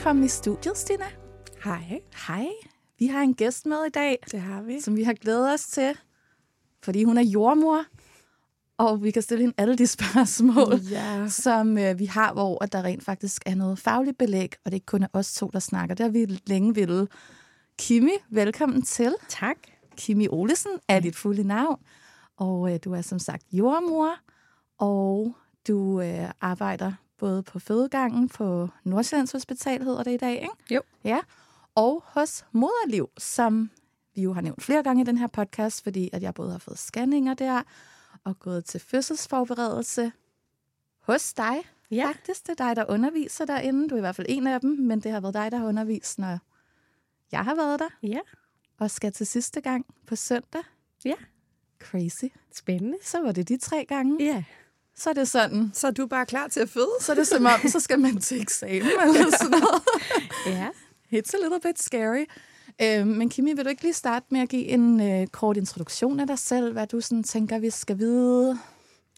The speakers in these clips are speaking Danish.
Velkommen i studiet, Stina. Hej. Hej. Vi har en gæst med i dag, Det har vi. som vi har glædet os til, fordi hun er jordmor, og vi kan stille hende alle de spørgsmål, Ja. som øh, vi har, hvor at der rent faktisk er noget fagligt belæg, og det ikke kun er os to, der snakker. Det har vi længe ville. Kimi, velkommen til. Tak. Kimi Olesen er dit fulde navn, og øh, du er som sagt jordmor, og du øh, arbejder både på fødegangen på Nordsjællands Hospital, hedder det i dag, ikke? Jo. Ja, og hos Moderliv, som vi jo har nævnt flere gange i den her podcast, fordi at jeg både har fået scanninger der, og gået til fødselsforberedelse hos dig. Ja. Faktisk, det er dig, der underviser derinde. Du er i hvert fald en af dem, men det har været dig, der har undervist, når jeg har været der, Ja. og skal til sidste gang på søndag. Ja. Crazy. Spændende. Så var det de tre gange. Ja. Så er det sådan, Så er du bare klar til at føde? så er det som om, så skal man til eksamen eller sådan noget. Ja. It's a little bit scary. Øh, men Kimi, vil du ikke lige starte med at give en øh, kort introduktion af dig selv, hvad du sådan tænker, vi skal vide?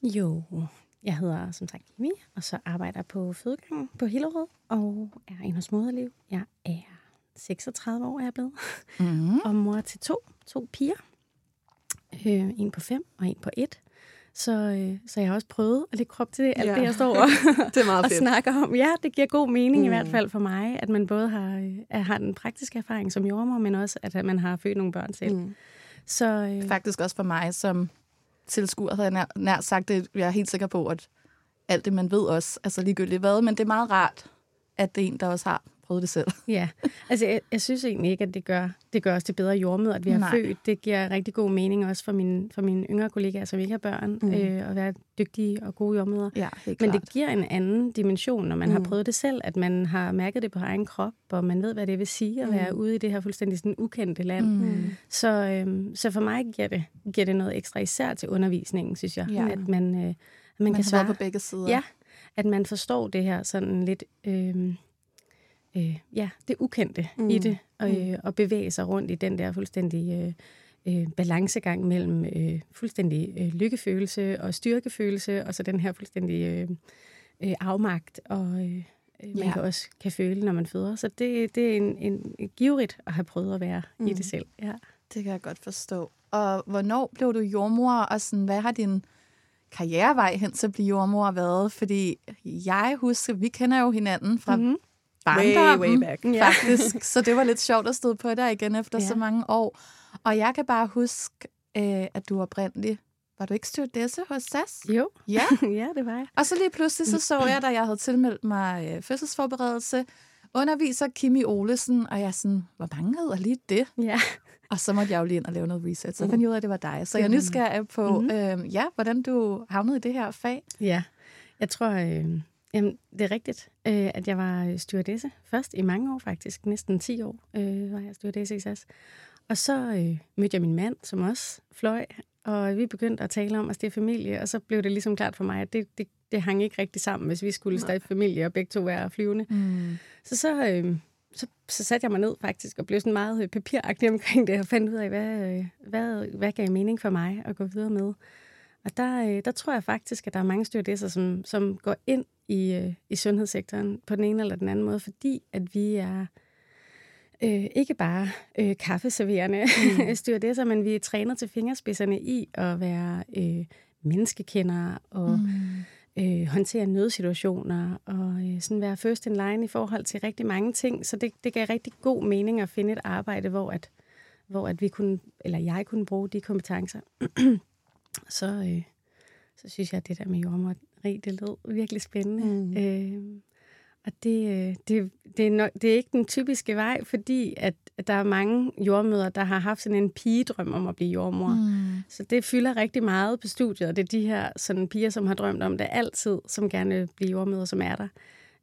Jo. Jeg hedder som sagt Kimi, og så arbejder på fødegangen på Hillerød, og er en hos moderliv. Jeg er 36 år, er jeg blevet. Mm-hmm. Og mor til to, to piger. Øh, en på fem og en på et. Så, øh, så jeg har også prøvet at lægge krop til det, alt Ja. det, jeg står og, Det er meget og fedt. snakker om. Ja, det giver god mening mm. i Mm. hvert fald for mig, at man både har, øh, har den praktiske erfaring som jordmor, men også, at man har født nogle børn selv. Mm. Så øh, Faktisk også for mig som tilskuer, havde jeg nær, nær sagt det. Jeg er helt sikker på, at alt det, man ved også, altså ligegyldigt hvad, men det er meget rart, at det er en, der også har prøvet det selv. Ja, altså jeg, jeg synes egentlig ikke, at det gør, det gør os til bedre jordmøder, at vi har Nej. født. Det giver rigtig god mening også for mine, for mine yngre kollegaer, som ikke har børn, Mm. øh, at være dygtige og gode jordmøder. Ja, helt Men det giver en anden dimension, når man mm. har prøvet det selv, at man har mærket det på egen krop, og man ved, hvad det vil sige at Mm. være ude i det her fuldstændig sådan ukendte land. Mm. Så, øhm, så for mig giver det, giver det noget ekstra, især til undervisningen, synes jeg. Ja. At man, øh, at man, Man kan svare på begge sider. Ja, at man forstår det her sådan lidt... Øhm, øh, ja, det ukendte mm. i det, og, øh, og bevæge sig rundt i den der fuldstændig øh, øh, balancegang mellem øh, fuldstændig øh, lykkefølelse og styrkefølelse, og så den her fuldstændig øh, øh, afmagt, og øh, man Ja. kan også kan føle, når man føder. Så det, det er en, en, en givrigt at have prøvet at være mm. i det selv. Ja. Det kan jeg godt forstå. Og hvornår blev du jordmor, og sådan, hvad har din karrierevej hen til at blive jordmor været? Fordi jeg husker, vi kender jo hinanden fra Mhm. mm-hmm. Barndommen, Way, way back. Ja. faktisk. Så det var lidt sjovt at stå på dig igen efter Ja. så mange år. Og jeg kan bare huske, øh, at du oprindeligt... Var du ikke stewardesse hos SAS? Jo, Ja. ja, det var jeg. Og så lige pludselig så så jeg, da jeg havde tilmeldt mig øh, fødselsforberedelse, underviser Kimi Olesen, og jeg sådan, hvor mange hedder lige det? Ja. Og så måtte jeg jo lige ind og lave noget research, så jeg fandt ud af, at det var dig. Så jeg er nysgerrig på, Mhm. mm-hmm. øh, ja, hvordan du havnede i det her fag. Ja, jeg tror, øh, jamen, det er rigtigt, øh, at jeg var stewardesse først i mange år faktisk. Næsten 10 år øh, var jeg stewardesse i SAS. Og så øh, mødte jeg min mand, som også fløj, og vi begyndte at tale om at stifte familie, og så blev det ligesom klart for mig, at det, det, det hang ikke rigtig sammen, hvis vi skulle stifte familie og begge to være flyvende. Mm. Så så, øh, så, så satte jeg mig ned faktisk og blev sådan meget øh, papiragtig omkring det og fandt ud af, hvad, øh, hvad, hvad gav mening for mig at gå videre med. Og der, øh, der tror jeg faktisk, at der er mange stewardesser, som, som går ind i, øh, i sundhedssektoren på den ene eller den anden måde, fordi at vi er øh, ikke bare øh, kaffeserverende mm. stewardesser, men vi er trænet til fingerspidserne i at være øh, menneskekendere og mm. øh, håndtere nødsituationer og øh, sådan være first in line i forhold til rigtig mange ting. Så det, det gav rigtig god mening at finde et arbejde, hvor at, hvor at vi kunne, eller jeg kunne bruge de kompetencer. så, øh, så synes jeg, at det der med jordmoreri, det lød virkelig spændende. Mm. Øh, og det, øh, det, det, er nok, det er ikke den typiske vej, fordi at, at der er mange jordmøder, der har haft sådan en pigedrøm om at blive jordmor. Mm. Så det fylder rigtig meget på studiet, og det er de her sådan, piger, som har drømt om det altid, som gerne vil blive jordmøder, som er der.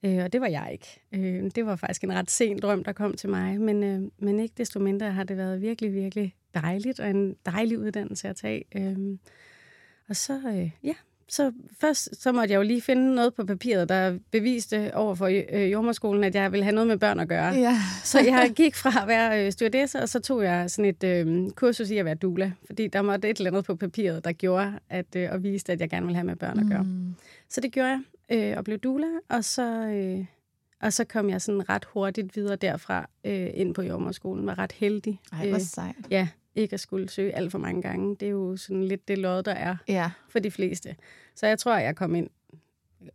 Øh, og det var jeg ikke. Øh, det var faktisk en ret sen drøm, der kom til mig. Men, øh, men ikke desto mindre har det været virkelig, virkelig dejligt, og en dejlig uddannelse at tage. Øh, og så, øh, ja, så først så måtte jeg jo lige finde noget på papiret, der beviste over for øh, jordmorskolen, at jeg ville have noget med børn at gøre. Ja. Så jeg gik fra at være øh, stewardesse, og så tog jeg sådan et øh, kursus i at være doula. Fordi der måtte et eller andet på papiret, der gjorde, at, øh, og viste, at jeg gerne ville have med børn at gøre. Mm. Så det gjorde jeg, øh, og blev doula, og så, øh, og så kom jeg sådan ret hurtigt videre derfra øh, ind på jordmorskolen. Var ret heldig. Ej, hvor Øh, sejt. Ja, ikke at skulle søge alt for mange gange. Det er jo sådan lidt det lod, der er Ja, for de fleste. Så jeg tror, jeg kom ind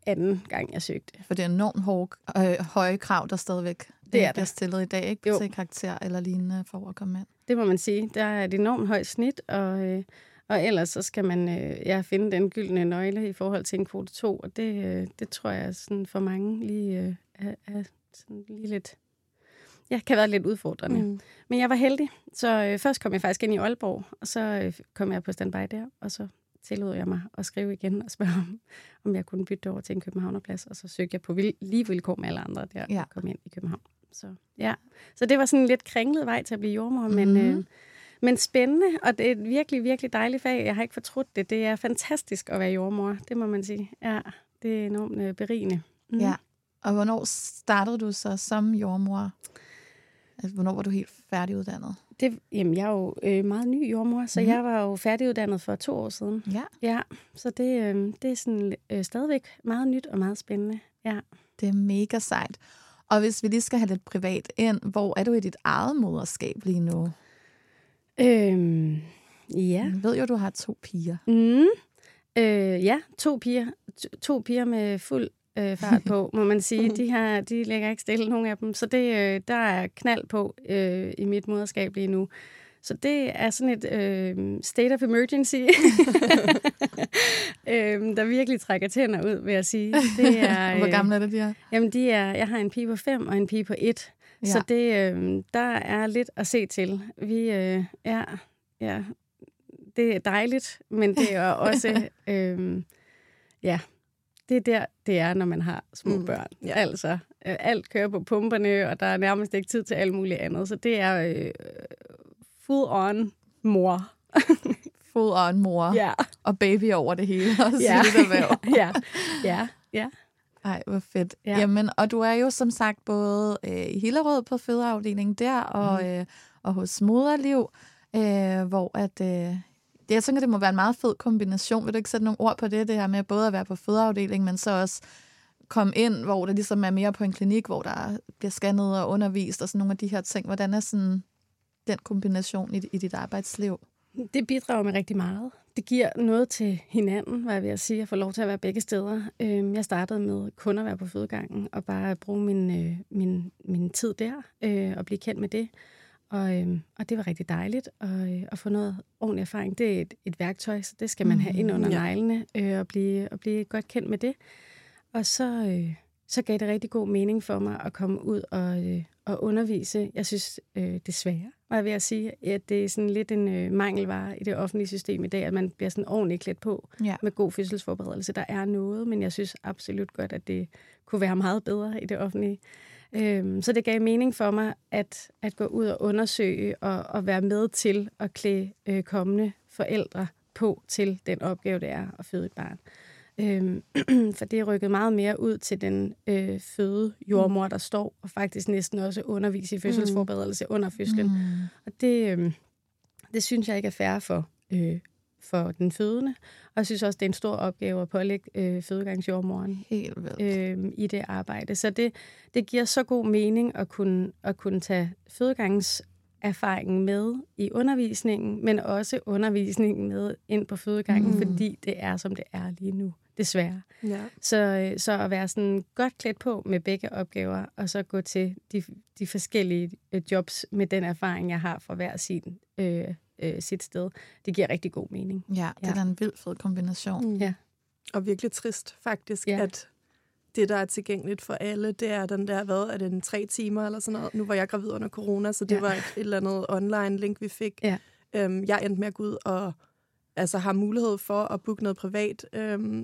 anden gang, jeg søgte. for det er enormt hårde, øh, høje krav, der stadigvæk Det er bliver stillet i dag, ikke? Jo. Til karakter eller lignende for at komme ind. Det må man sige. Der er et enormt højt snit, og, øh, og ellers så skal man øh, ja, finde den gyldne nøgle i forhold til en kvote 2, og det, øh, det tror jeg sådan for mange lige øh, er, er sådan lige lidt... Ja, kan være lidt udfordrende. Mm. Men jeg var heldig, så øh, først kom jeg faktisk ind i Aalborg, og så øh, kom jeg på standby der, og så tillod jeg mig at skrive igen og spørge, om, om jeg kunne bytte over til en københavnerplads, og så søgte jeg på vil, lige vilkår med alle andre der, Ja. ja. kom ind i København. Så, ja. så det var sådan en lidt kringlet vej til at blive jordmor, mm. men, øh, men spændende, og det er et virkelig, virkelig dejligt fag. Jeg har ikke fortrudt det. Det er fantastisk at være jordmor, det må man sige. Ja, det er enormt øh, berigende. Mm. Ja. Og hvornår startede du så som jordmor? Altså, hvornår var du helt færdiguddannet? Det, jamen, jeg er jo øh, meget ny jordmor, så mm. jeg var jo færdiguddannet for to år siden. Ja. Ja, så det, øh, det er sådan øh, stadigvæk meget nyt og meget spændende. Ja. Det er mega sejt. Og hvis vi lige skal have lidt privat ind, hvor er du i dit eget moderskab lige nu? Øhm, ja. Jeg ved jo, du har to piger. Mm. Øh, ja, to piger. To, to piger med fuld øh, fart på, må man sige. De, her, de lægger ikke stille, nogle af dem. Så det, øh, der er knald på øh, i mit moderskab lige nu. Så det er sådan et øh, state of emergency, øh, der virkelig trækker tænder ud, vil jeg sige. Det er, Hvor øh, gamle er det, de er? Jamen, de er, jeg har en pige på fem og en pige på et. Ja. Så det, øh, der er lidt at se til. Vi, øh, ja, ja, det er dejligt, men det er også, øh, ja, det er der, det er, når man har små mm, børn. Ja. Altså, øh, alt kører på pumperne, og der er nærmest ikke tid til alt muligt andet. Så det er øh, full on mor. Full on mor Ja. og baby over det hele. Og Ja. ja. ja, ja, ja. Ej, hvor fedt. Ja. Ja. Jamen, og du er jo som sagt både øh, i Hillerød på fødeafdelingen der, og, mm. øh, og hos Moderliv, øh, hvor at... Øh, det, jeg tænker, det må være en meget fed kombination. Vil du ikke sætte nogle ord på det, det her med både at være på fødeafdelingen, men så også komme ind, hvor det ligesom er mere på en klinik, hvor der bliver scannet og undervist og sådan nogle af de her ting. Hvordan er sådan den kombination i, i dit arbejdsliv? Det bidrager med rigtig meget. Det giver noget til hinanden, hvad jeg vil sige, at få lov til at være begge steder. Øhm, jeg startede med kun at være på fødegangen og bare bruge min, øh, min, min tid der øh, og blive kendt med det. Og, øhm, og det var rigtig dejligt at, øh, at få noget ordentlig erfaring. Det er et, et værktøj, så det skal man have ind under ja. neglene øh, og, blive, og blive godt kendt med det. Og så, øh, så gav det rigtig god mening for mig at komme ud og, øh, og undervise. Jeg synes øh, desværre, var jeg ved at sige, at det er sådan lidt en øh, mangelvare i det offentlige system i dag, at man bliver sådan ordentligt klædt på Ja. med god fødselsforberedelse. Der er noget, men jeg synes absolut godt, at det kunne være meget bedre i det offentlige. Øhm, så det gav mening for mig at, at gå ud og undersøge og, og være med til at klæde øh, kommende forældre på til den opgave, det er at føde et barn. Øhm, for det er rykket meget mere ud til den øh, føde jordmor, der står og faktisk næsten også underviser i fødselsforberedelse under fødslen. Mm. Og det, øh, det synes jeg ikke er fair for, øh, for den fødende. Og jeg synes også, det er en stor opgave at pålægge øh, fødegangsjordmoren øh, i det arbejde. Så det, det giver så god mening at kunne, at kunne tage fødegangserfaringen med i undervisningen, men også undervisningen med ind på fødegangen, Mm. mm. fordi det er, som det er lige nu, desværre. Ja. Så, øh, så at være sådan godt klædt på med begge opgaver, og så gå til de, de forskellige øh, jobs med den erfaring, jeg har fra hver sin, øh, øh, sit sted, det giver rigtig god mening. Ja, det er da en vild fed kombination. Mm. Ja. Og virkelig trist faktisk, Ja. at det, der er tilgængeligt for alle, det er den der, hvad er det, en tre timer eller sådan noget. Nu var jeg gravid under corona, så det Ja. var et, et eller andet online link, vi fik. Ja. Øhm, jeg endte med at gå ud og altså, har mulighed for at booke noget privat øhm,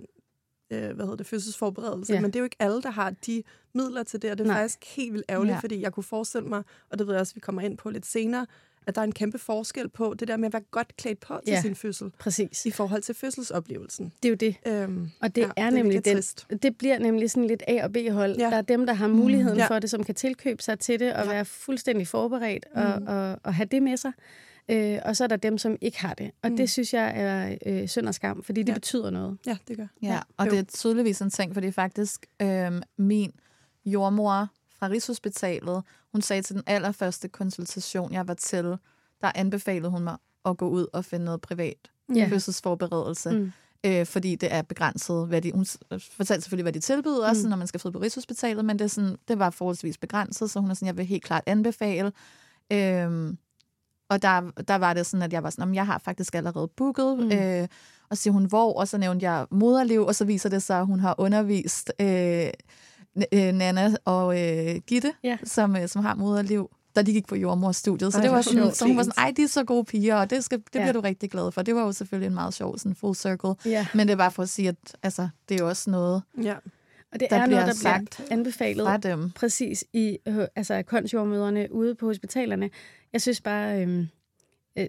øh, hvad hedder det, fødselsforberedelse. Ja. Men det er jo ikke alle, der har de midler til det, og det er Nej. Faktisk helt vildt ærgerligt, Ja. ja. fordi jeg kunne forestille mig, og det ved jeg også, vi kommer ind på lidt senere, at der er en kæmpe forskel på det der med at være godt klædt på til Ja. sin fødsel, Præcis. i forhold til fødselsoplevelsen. Det er jo det. Øhm, Og det ja, er det er nemlig virkelig den, det bliver nemlig sådan lidt A- og B-hold. Ja. Ja. Der er dem, der har muligheden Ja. for det, som kan tilkøbe sig til det og Ja. være fuldstændig forberedt og, og, og have det med sig. Øh, og så er der dem, som ikke har det. Og Mm. det synes jeg er øh, synd og skam, fordi det Ja. betyder noget. Ja, det gør. Ja, og Jo. det er tydeligvis en ting, fordi faktisk øhm, min jordmor fra Rigshospitalet, hun sagde til den allerførste konsultation, jeg var til, der anbefalede hun mig at gå ud og finde noget privat Ja. fødselsforberedelse. Mm. Øh, fordi det er begrænset. Hvad de, hun fortalte selvfølgelig, hvad de tilbyder, også Mm. når man skal føde på Rigshospitalet, men det, er sådan, det var forholdsvis begrænset, så hun er sådan, jeg vil helt klart anbefale. Øhm, og der, der var det sådan, at jeg var sådan, "Om jeg har faktisk allerede booket. Mm. Øh, og så siger hun, hvor? Og så nævnte jeg moderliv, og så viser det sig, at hun har undervist øh, øh, Nana og øh, Gitte, Ja. som, øh, som har moderliv, da de gik på jordmorstudiet. Så Ej, det var sådan, så hun var sådan, ej, de er så gode piger, og det, skal, det Ja. bliver du rigtig glad for. Det var jo selvfølgelig en meget sjov sådan full circle. Ja. Men det er bare for at sige, at altså, det er jo også noget Ja. Og det Der er bliver noget, der sagt bliver anbefalet fra dem. præcis i øh, altså konjordmøderne ude på hospitalerne. Jeg synes bare, øh, øh,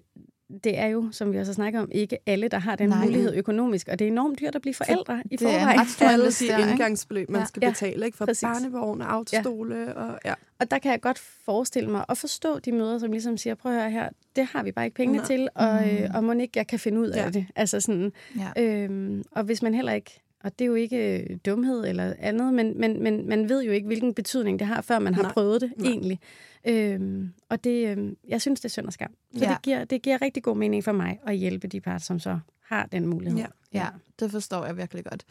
det er jo, som vi også har snakket om, ikke alle, der har den Nej. Mulighed økonomisk, og det er enormt dyrt at blive forældre i det er en forvejen. ret stor indgangsbeløb, man Ja. skal Ja, betale, ikke? For præcis. barnevogn, autostole og ja. Og der kan jeg godt forestille mig og forstå de møder, som ligesom siger, prøv at høre her, det har vi bare ikke pengene Nej. til, og, øh, Mm. og må ikke, jeg kan finde ud af Ja. det. Altså sådan, Ja. øhm, og hvis man heller ikke, og det er jo ikke øh, dumhed eller andet, men, men, men man ved jo ikke, hvilken betydning det har, før man har Nej. prøvet det Nej. egentlig. Øhm, og det, øhm, jeg synes, det er synd og skam. Så Ja. det, giver, det giver rigtig god mening for mig at hjælpe de par, som så har den mulighed. Ja. Ja, det forstår jeg virkelig godt.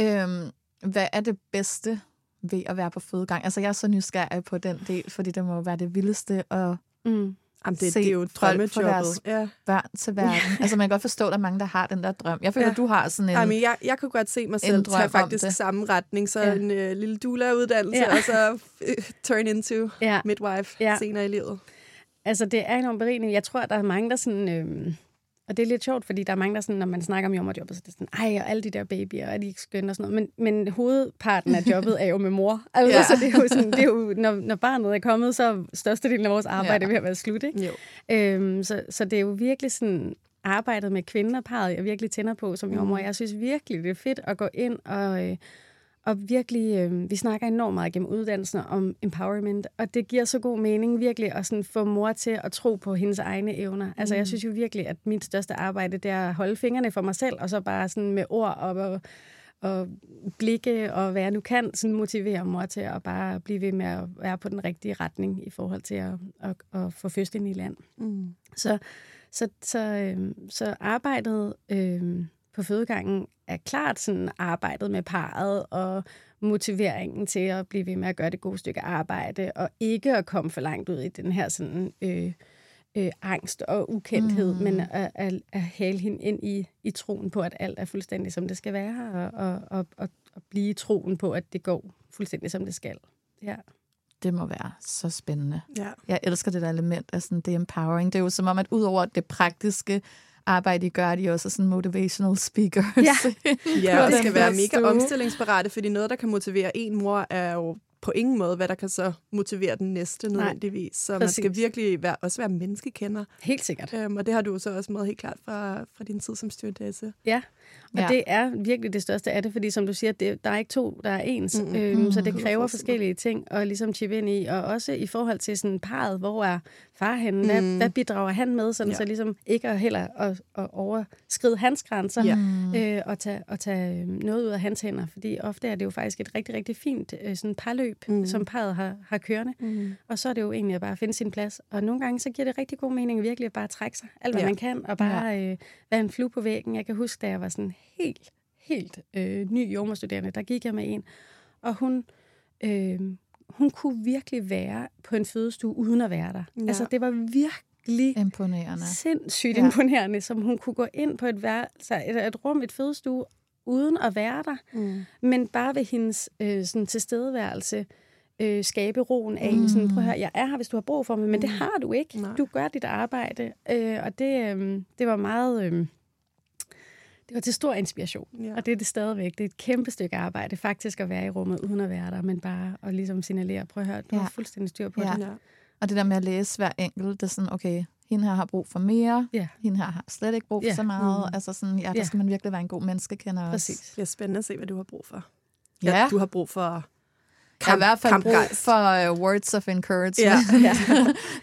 Øhm, hvad er det bedste ved at være på fødegang? Altså, jeg er så nysgerrig på den del, fordi det må være det vildeste at Mm. Jamen, det, Se det er jo folk få deres- drømmejobbet. Ja. børn til verden. altså, man kan godt forstå, at der er mange, der har den der drøm. Jeg føler, Ja. du har sådan en... Jamen, jeg, jeg kunne godt se mig selv tage faktisk det. samme retning, så Ja. en øh, lille doula-uddannelse, Ja. og så øh, turn into Ja. midwife Ja. senere i livet. Altså, det er enormt berigende. Jeg tror, at der er mange, der sådan... Øhm, og det er lidt sjovt, fordi der er mange, der sådan, når man snakker om jommerjobbet, så er det sådan, ej, og alle de der babyer, er de ikke skønne og sådan noget. Men, men hovedparten af jobbet er jo med mor. Altså, Ja. så det er jo sådan, det er jo, når, når barnet er kommet, så er størstedelen af vores arbejde Ja. ved at være slut, ikke? Jo. Øhm, så, så det er jo virkelig sådan, arbejdet med kvinden og parret, jeg virkelig tænder på som jordmor. Jeg synes virkelig, det er fedt at gå ind og, øh, og virkelig, øh, vi snakker enormt meget gennem uddannelsen om empowerment, og det giver så god mening virkelig at sådan få mor til at tro på hendes egne evner. Altså jeg Mm. synes jo virkelig, at mit største arbejde, det er at holde fingrene for mig selv, og så bare sådan med ord og, og, og blikke og hvad jeg nu kan, sådan motivere mor til at bare blive ved med at være på den rigtige retning i forhold til at, at, at få fødslen i land. Mm. Så, så, så, øh, så arbejdet øh, på fødegangen er klart sådan arbejdet med parret og motiveringen til at blive ved med at gøre det gode stykke arbejde, og ikke at komme for langt ud i den her sådan, øh, øh, angst og ukendthed, mm. men at, at, at hale hende ind i, i troen på, at alt er fuldstændig som det skal være, og, og, og, og, og blive i troen på, at det går fuldstændig som det skal. Ja. Det må være så spændende. Ja. Jeg elsker det der element af sådan, det empowering. Det er jo som om, at udover det praktiske arbejde, I gør, de også er sådan motivational speakers. Ja. Ja, og det skal være mega omstillingsparate, fordi noget, der kan motivere en mor, er jo på ingen måde, hvad der kan så motivere den næste nødvendigvis. Så man skal præcis. virkelig være, også være menneskekender. Helt sikkert. Øhm, og det har du så også med helt klart fra, fra din tid som stewardesse. Ja, og Ja. ja. det er virkelig det største af det, fordi som du siger, det, der er ikke to, der er ens, Mm, mm, øhm, så det kræver forskellige ting at ligesom chippe ind i, og også i forhold til sådan parret, hvor er far henne, hvad, Mm. hvad bidrager han med, sådan Ja. så ligesom ikke at heller at, at overskride hans grænser, Ja. øh, og tage, og tage øhm, noget ud af hans hænder, fordi ofte er det jo faktisk et rigtig, rigtig fint øh, sådan parløb, Mm. som parret har, har kørende, Mm. og så er det jo egentlig at bare finde sin plads. Og nogle gange, så giver det rigtig god mening virkelig at bare trække sig alt, hvad Ja. ja. man kan, og bare øh, være en flue på væggen. Jeg kan huske, da jeg var sådan helt, helt øh, ny jordmorstuderende, der gik jeg med en, og hun, øh, hun kunne virkelig være på en fødestue uden at være der. Ja. Altså, det var virkelig Imponerende. sindssygt Ja. imponerende, som hun kunne gå ind på et, værelse, et, et rum, et fødestue, uden at være der, Mm. men bare ved hendes øh, sådan, tilstedeværelse øh, skabe roen af, mm. sådan, prøv at høre, jeg er her, hvis du har brug for mig, men det har du ikke. Nej. Du gør dit arbejde, øh, og det, øh, det var meget... Øh, det var til stor inspiration, Ja. ja. og det er det stadigvæk. Det er et kæmpe stykke arbejde, faktisk at være i rummet uden at være der, men bare at ligesom signalere, prøv at høre, du Ja. ja. har fuldstændig styr på Ja. det. Ja. Og det der med at læse hver enkelt, det er sådan, okay, hende her har brug for mere, Ja. hende her har slet ikke brug for Ja. så meget. Mm. Altså sådan, ja, der Ja. skal man virkelig være en god menneskekender også. Præcis. Det bliver spændende at se, hvad du har brug for. Ja. Du har brug for Jeg har i hvert fald brug for uh, words of encouragement. Ja. Ja.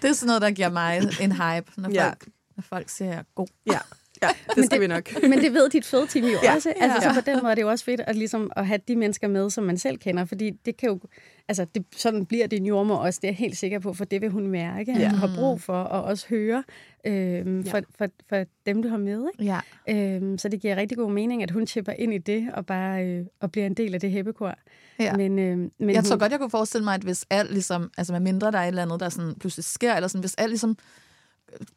det er sådan noget, der giver mig en hype, når folk, Ja. når folk siger, jeg er god. Ja, ja det skal vi nok. Men det ved dit fødeteam jo Ja. også. Altså, Ja. Så på den måde er det jo også fedt at, ligesom, at have de mennesker med, som man selv kender. Fordi det kan jo... Altså, det, sådan bliver din jordmor også, det er jeg helt sikker på, for det vil hun mærke, at Ja. du har brug for at også høre øhm, Ja. for, for, for dem, du har med. Ikke? Ja. Øhm, så det giver rigtig god mening, at hun chipper ind i det og bare øh, og bliver en del af det hæppekor. Ja. Men, øh, men jeg tror hun, godt, jeg kunne forestille mig, at hvis alt ligesom, altså med mindre der er et eller andet, der sådan pludselig sker, eller sådan, hvis alt ligesom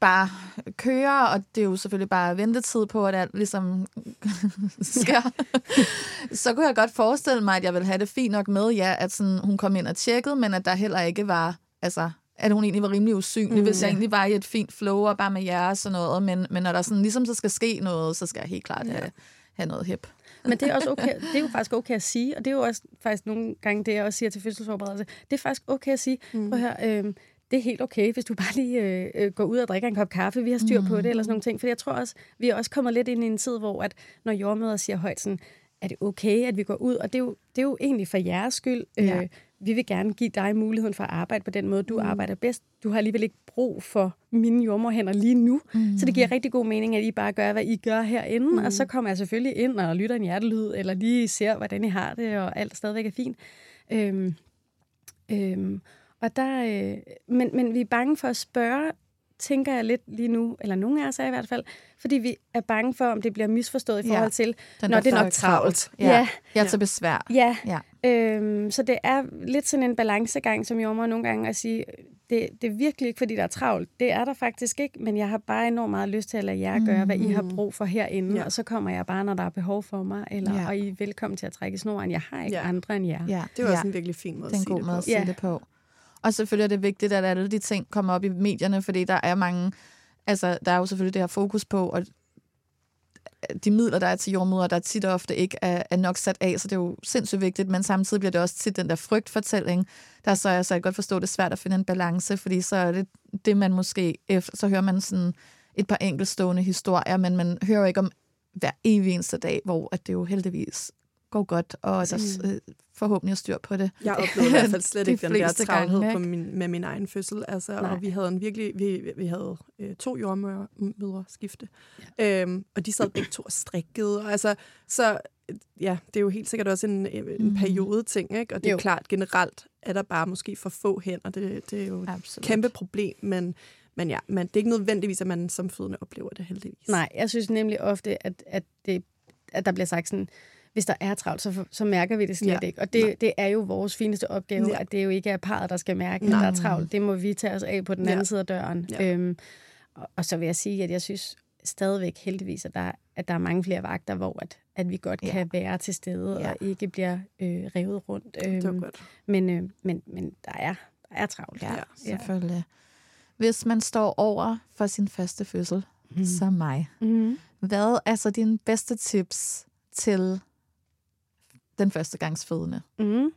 bare kører, og det er jo selvfølgelig bare ventetid på, at alt ligesom sker, så kunne jeg godt forestille mig, at jeg ville have det fint nok med, ja, at sådan, hun kom ind og tjekkede, men at der heller ikke var, altså, at hun egentlig var rimelig usynlig, mm, hvis jeg ja. egentlig var i et fint flow og bare med jer og sådan noget, men, men når der sådan ligesom så skal ske noget, så skal jeg helt klart have, have noget hip. Men det er, også okay, det er jo faktisk okay at sige, og det er jo også faktisk nogle gange det, jeg også siger til fødselsforberedelse. Det er faktisk okay at sige, mm. prøv at høre, øh, det er helt okay, hvis du bare lige øh, øh, går ud og drikker en kop kaffe, vi har styr på det, eller sådan nogle ting. For jeg tror også, vi er også kommet lidt ind i en tid, hvor at, når jordmøder siger højt sådan, er det okay, at vi går ud? Og det er jo, det er jo egentlig for jeres skyld. Ja. Øh, vi vil gerne give dig muligheden for at arbejde på den måde, du mm. arbejder bedst. Du har alligevel ikke brug for mine jordmorhænder lige nu. Mm. Så det giver rigtig god mening, at I bare gør, hvad I gør herinde. Mm. Og så kommer jeg selvfølgelig ind og lytter en hjertelyd, eller lige ser, hvordan I har det, og alt stadigvæk er fint. Øhm, øhm, og der, øh, men, men vi er bange for at spørge, tænker jeg lidt lige nu, eller nogle af os er i hvert fald, fordi vi er bange for, om det bliver misforstået i Ja. forhold til, Den når det er nok travlt. Ja, Ja. jeg er til besvær. Ja, Ja. Øhm, så det er lidt sådan en balancegang, som jordmor nogle gange at sige, det, det er virkelig ikke, fordi der er travlt. Det er der faktisk ikke, men jeg har bare enormt meget lyst til at lade jer gøre, hvad I har brug for herinde, Ja. ja. og så kommer jeg bare, når der er behov for mig, eller, Ja. ja. og I er velkommen til at trække snoren. Jeg har ikke Ja. ja. andre end jer. Ja, Det er jo ja. også en virkelig fin måde Det er en at sige god det måde at sige Ja. det på. Og selvfølgelig er det vigtigt, at alle de ting kommer op i medierne, fordi der er mange, altså der er jo selvfølgelig det her fokus på, og de midler, der er til jordmøder, der tit og ofte ikke er, er nok sat af, så det er jo sindssygt vigtigt, men samtidig bliver det også tit den der frygtfortælling, der så er så jeg godt forstå, det er svært at finde en balance, fordi så er det det, man måske, efter, så hører man sådan et par enkeltstående historier, men man hører jo ikke om hver evig eneste dag, hvor at det jo heldigvis går godt, og der Mm. øh, forhåbentlig er styr på det. Jeg oplevede i hvert fald slet De ikke den der travlhed gange, på min, med min egen fødsel. Altså, Nej. og vi havde en virkelig, vi, vi havde øh, to jordmødre skifte, ja. øhm, og de sad begge to og strikkede. Og, altså, så øh, ja, det er jo helt sikkert også en, en Mhm. periode ting, ikke? Og det er Jo. klart, generelt er der bare måske for få hænder. Det, det er jo et Absolut. kæmpe problem, men, men ja, men det er ikke nødvendigvis, at man som fødende oplever det heldigvis. Nej, jeg synes nemlig ofte, at, at, det, at der bliver sagt sådan, hvis der er travlt, så, så mærker vi det slet Ja. ikke. Og det, det er jo vores fineste opgave, Ja. at det jo ikke er parret, der skal mærke, at Nej. der er travlt. Det må vi tage os af på den Ja. anden side af døren. Ja. Øhm, og, og så vil jeg sige, at jeg synes stadigvæk heldigvis, at der, at der er mange flere vagter, hvor at, at vi godt Ja. kan være til stede Ja. og ikke bliver øh, revet rundt. Øhm, Det var godt. Men, øh, men, men der, er, der er travlt. Ja, Ja. selvfølgelig. Hvis man står over for sin første fødsel, mm. som mig, Mm. hvad er så dine bedste tips til den første gangs fødende? Mm.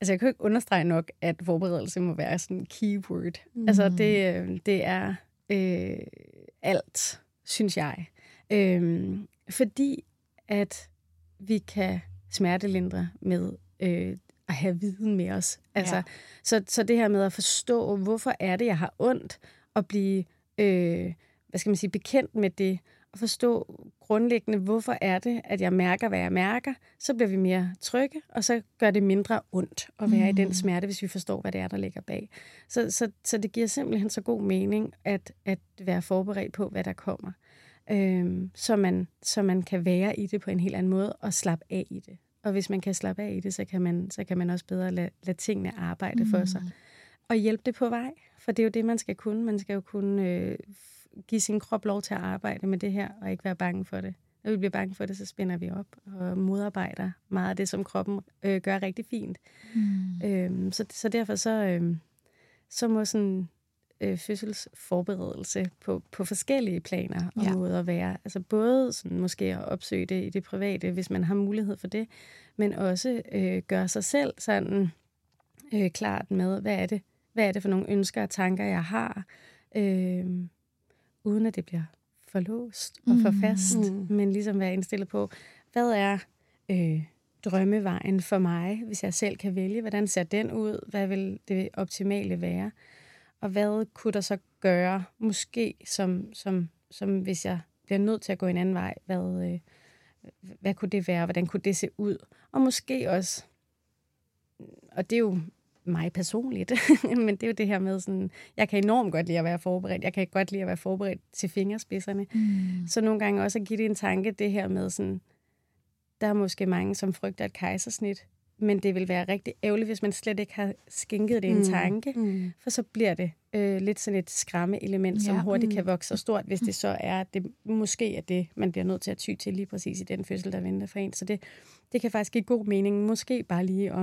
Altså, jeg kan ikke understrege nok, at forberedelse må være sådan en keyword. Mm. Altså, det, øh, det er øh, alt, synes jeg. Øhm, fordi at vi kan smertelindre med øh, at have viden med os. Altså, ja. så, så det her med at forstå, hvorfor er det, jeg har ondt, og blive, øh, hvad skal man sige, bekendt med det, og forstå grundlæggende, hvorfor er det, at jeg mærker, hvad jeg mærker, så bliver vi mere trygge, og så gør det mindre ondt at være mm. i den smerte, hvis vi forstår, hvad det er, der ligger bag. Så, så, så det giver simpelthen så god mening at, at være forberedt på, hvad der kommer. Øhm, så, man, så man kan være i det på en helt anden måde og slappe af i det. Og hvis man kan slappe af i det, så kan man, så kan man også bedre lade, lade tingene arbejde mm. for sig. Og hjælpe det på vej, for det er jo det, man skal kunne. Man skal jo kunne øh, give sin krop lov til at arbejde med det her, og ikke være bange for det. Når vi bliver bange for det, så spænder vi op og modarbejder meget af det, som kroppen øh, gør rigtig fint. Mm. Øhm, så, så derfor så, øh, så må sådan øh, fødselsforberedelse på, på forskellige planer og Ja. måder være. Altså både sådan måske at opsøge det i det private, hvis man har mulighed for det, men også øh, gøre sig selv sådan øh, klart med, hvad er det, hvad er det for nogle ønsker og tanker, jeg har, øh, uden at det bliver for låst og for fast, Mm. men ligesom være indstillet på, hvad er øh, drømmevejen for mig, hvis jeg selv kan vælge, hvordan ser den ud, hvad vil det optimale være, og hvad kunne der så gøre, måske som, som, som hvis jeg bliver nødt til at gå en anden vej, hvad, øh, hvad kunne det være, hvordan kunne det se ud, og måske også, og det er jo mig personligt, men det er jo det her med sådan, jeg kan enormt godt lide at være forberedt, jeg kan godt lide at være forberedt til fingerspidserne, Mm. så nogle gange også at give det en tanke, det her med sådan, der er måske mange, som frygter et kejsersnit, men det vil være rigtig ærgerligt, hvis man slet ikke har skænket det en tanke, Mm. for så bliver det øh, lidt sådan et skræmme-element, som Ja. hurtigt kan vokse så stort, hvis det så er, at det måske er det, man bliver nødt til at ty til lige præcis i den fødsel, der venter for en. Så det, det kan faktisk give god mening, måske bare lige at,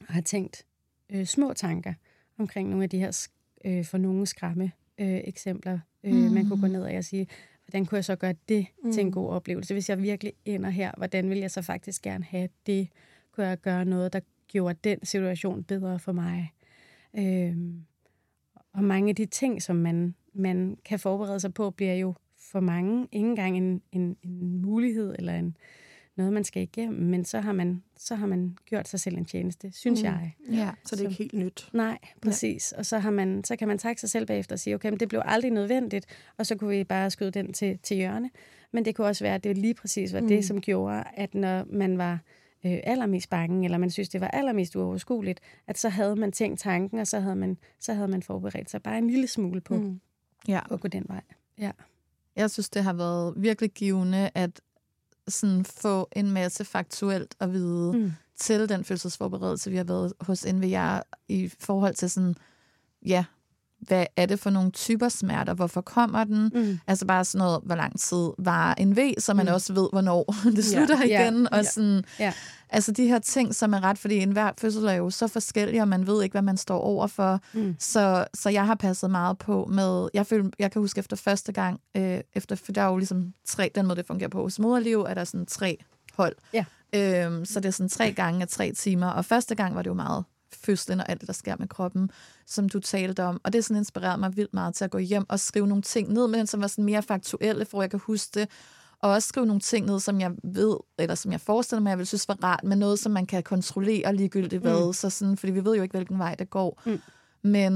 at have tænkt øh, små tanker omkring nogle af de her øh, for nogle skræmme øh, eksempler, øh, mm. man kunne gå ned og sige, hvordan kunne jeg så gøre det mm. til en god oplevelse? Hvis jeg virkelig ender her, hvordan vil jeg så faktisk gerne have det? Kunne jeg gøre noget, der gjorde den situation bedre for mig? Øhm, og mange af de ting, som man, man kan forberede sig på, bliver jo for mange ikke engang en, en, en mulighed eller en, noget, man skal igennem, men så har man, så har man gjort sig selv en tjeneste, synes mm. jeg. Ja. Så det er ikke helt nyt. Nej, præcis. Og så, har man, så kan man takke sig selv bagefter og sige, okay, men det blev aldrig nødvendigt, og så kunne vi bare skyde den til, til hjørne. Men det kunne også være, at det lige præcis var mm. det, som gjorde, at når man var øh, allermest bange, eller man synes, det var allermest uoverskueligt, at så havde man tænkt tanken, og så havde man, så havde man forberedt sig bare en lille smule på mm. Ja. at gå den vej. Ja. Jeg synes, det har været virkelig givende at sådan få en masse faktuelt at vide mm. til den fødselsforberedelse, vi har været hos NVR i forhold til sådan, ja, hvad er det for nogle typer smerter? Hvorfor kommer den? Mm. Altså bare sådan noget, hvor lang tid var en V, så man mm. også ved, hvornår det slutter Ja. igen. Ja. Og sådan, Ja. altså de her ting, som er ret, fordi enhver fødsel er jo så forskellig, og man ved ikke, hvad man står over for. Mm. Så, så jeg har passet meget på med, jeg, føler, jeg kan huske efter første gang, øh, efter, for der er jo ligesom tre, den måde det fungerer på hos moderliv, er der sådan tre hold. Ja. Øhm, så det er sådan tre gange af tre timer, og første gang var det jo meget fødslen og alt det, der sker med kroppen, som du talte om. Og det sådan inspirerede mig vildt meget til at gå hjem og skrive nogle ting ned med den, som var sådan mere faktuelle, for jeg kan huske det. Og også skrive nogle ting ned, som jeg ved, eller som jeg forestiller mig, jeg vil synes var rart, men noget, som man kan kontrollere ligegyldigt hvad. Mm. Så sådan, fordi vi ved jo ikke, hvilken vej det går. Mm. Men,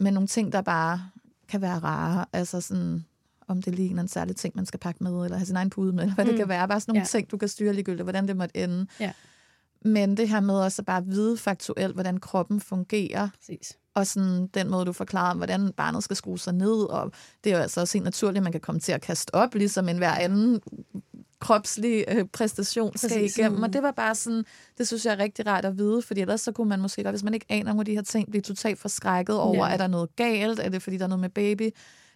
men nogle ting, der bare kan være rare. Altså sådan, om det lige er en særlig ting, man skal pakke med, eller have sin egen pude med, eller hvad mm. det kan være. Bare sådan nogle Ja. ting, du kan styre ligegyldigt, hvordan det måtte ende. Ja. Men det her med også at bare vide faktuelt, hvordan kroppen fungerer, Præcis. og sådan den måde, du forklarer, hvordan barnet skal skrue sig ned, og det er jo altså også helt naturligt, at man kan komme til at kaste op, ligesom en hver anden kropslig øh, præstation skal Præcis. igennem. Mm. Og det var bare sådan, det synes jeg er rigtig rart at vide, fordi ellers så kunne man måske godt, hvis man ikke aner nogle af de her ting, blive totalt forskrækket over, Ja. er der noget galt, er det fordi, der er noget med baby,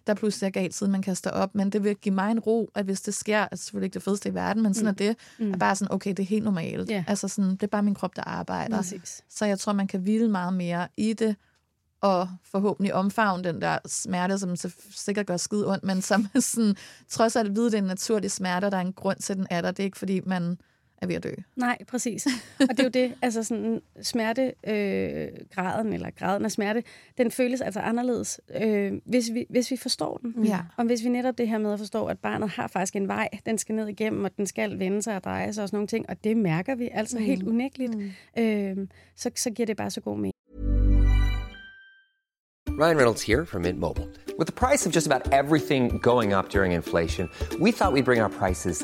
der pludselig er galt, siden man kaster op. Men det vil give mig en ro, at hvis det sker, altså selvfølgelig ikke det fedeste i verden, men sådan Mm. er det, Mm. er bare sådan, okay, det er helt normalt. Ja. Altså sådan, det er bare min krop, der arbejder. Præcis. Så jeg tror, man kan hvile meget mere i det, og forhåbentlig omfavne den der smerte, som så sikkert gør skide ondt, men som sådan, trods alt vide, det er en naturlig smerte, og der er en grund til, den er der. Det er ikke, fordi man er ved at dø. Nej, præcis. Og det er jo det, altså sådan smertegraden, øh, graden, eller graden af smerte, den føles altså anderledes, øh, hvis, vi, hvis vi forstår den. Ja. Og hvis vi netop det her med at forstå, at barnet har faktisk en vej, den skal ned igennem, og den skal vende sig og dreje sig og sådan nogle ting, og det mærker vi altså mm. helt unægteligt, mm. øh, så, så giver det bare så god mening. Ryan Reynolds here from Mint Mobile. With the price of just about everything going up during inflation, we thought we'd bring our prices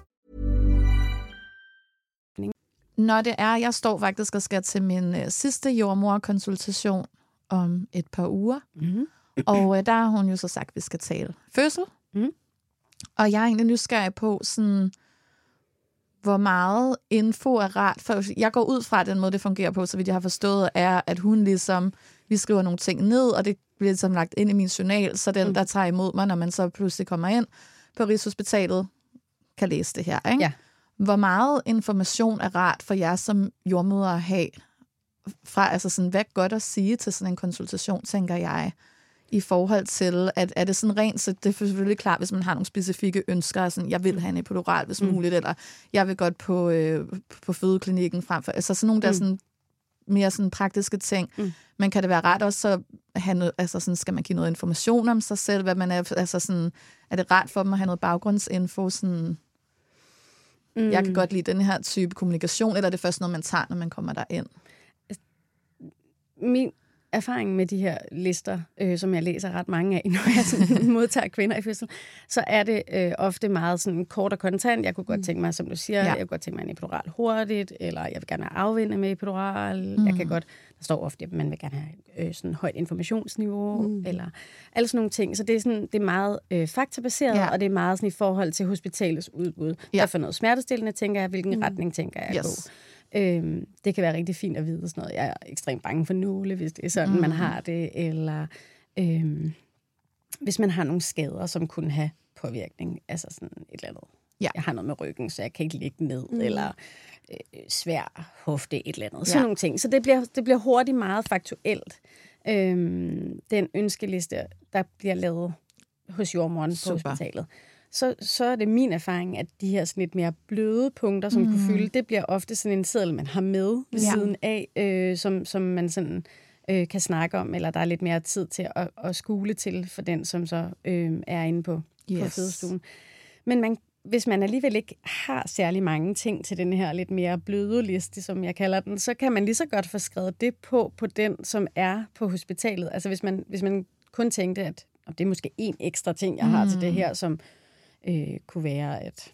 Når det er, jeg står faktisk og skal til min øh, sidste jordmorkonsultation om et par uger. Mm. Og øh, der har hun jo så sagt, at vi skal tale fødsel. Mm. Og jeg er egentlig nysgerrig på, sådan, hvor meget info er rart. For jeg går ud fra, at den måde, det fungerer på, så vidt jeg har forstået, er, at hun ligesom, vi skriver nogle ting ned, og det bliver ligesom lagt ind i min journal, så den, Mm. der tager imod mig, når man så pludselig kommer ind på Rigshospitalet, kan læse det her. Ikke? Ja. Hvor meget information er rart for jer som jordmøder at have fra, altså sådan, hvad godt at sige til sådan en konsultation, tænker jeg, i forhold til, at er det sådan rent, så det er selvfølgelig klart, hvis man har nogle specifikke ønsker, sådan, jeg vil have en epidural, hvis Mm. muligt, eller jeg vil godt på, øh, på fødeklinikken frem for, altså sådan nogle, der er Mm. sådan mere sådan praktiske ting. Mm. Men kan det være ret også at have noget, altså sådan, skal man give noget information om sig selv, hvad man er, altså sådan, er det rart for dem at have noget baggrundsinfo, sådan, Mm. jeg kan godt lide den her type kommunikation, eller er det først noget, man tager, når man kommer derind? min erfaring med de her lister, øh, som jeg læser ret mange af, når jeg sådan modtager kvinder i fødsel, så er det øh, ofte meget sådan kort og kontant. Jeg kunne godt tænke mig, som du siger, Ja. jeg kunne godt tænke mig en epidural hurtigt, eller jeg vil gerne have afvinde med epidural. Mm. Jeg kan godt, der står ofte, at man vil gerne have øh, sådan højt informationsniveau, mm. eller alle sådan nogle ting. Så det er, sådan, det er meget øh, faktabaseret, Ja. og det er meget sådan i forhold til hospitalets udbud. Ja. Ja. for noget smertestillende tænker jeg, hvilken mm. retning tænker jeg Yes. på. Øhm, det kan være rigtig fint at vide sådan noget. Jeg er ekstremt bange for nåle, hvis det er sådan, mm. man har det. Eller øhm, hvis man har nogle skader, som kunne have påvirkning. Altså sådan et eller andet. Ja. Jeg har noget med ryggen, så jeg kan ikke ligge ned. Mm. Eller øh, svær hofte, et eller andet. Ja. Sådan nogle ting. Så det bliver, det bliver hurtigt meget faktuelt. Øhm, den ønskeliste, der bliver lavet hos jordmoren på Super. hospitalet. Så, så er det min erfaring, at de her sådan lidt mere bløde punkter, som mm. kunne fylde, det bliver ofte sådan en seddel, man har med ved Ja. siden af, øh, som, som man sådan øh, kan snakke om, eller der er lidt mere tid til at, at skule til for den, som så øh, er inde på, yes. på fødestuen. Men man, hvis man alligevel ikke har særlig mange ting til den her lidt mere bløde liste, som jeg kalder den, så kan man lige så godt få skrevet det på, på den, som er på hospitalet. Altså hvis man, hvis man kun tænkte, at "Nå, det er måske en ekstra ting, jeg har mm. til det her, som øh, kunne være, at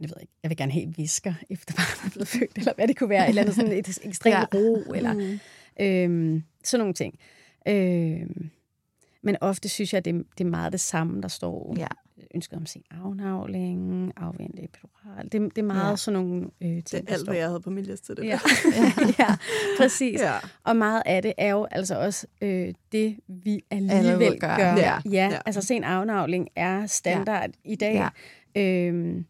jeg ved ikke, jeg vil gerne have visker, efter barnet er blevet født, eller hvad det kunne være, et eller andet sådan et ekstremt ja. ro, eller Mm. øhm, sådan nogle ting. Øhm, men ofte synes jeg, det, det er meget det samme, der står. Ja. Ønsket om sin afnavling, afvente epidural. Det, det er meget Ja. sådan nogle øh, ting, Det er alt, hvad jeg havde på min liste. Det Ja. ja, præcis. Ja. Og meget af det er jo altså også øh, det, vi alligevel gør. gør. Ja, ja, Ja. altså sen afnavling er standard ja. i dag. Ja. Øhm,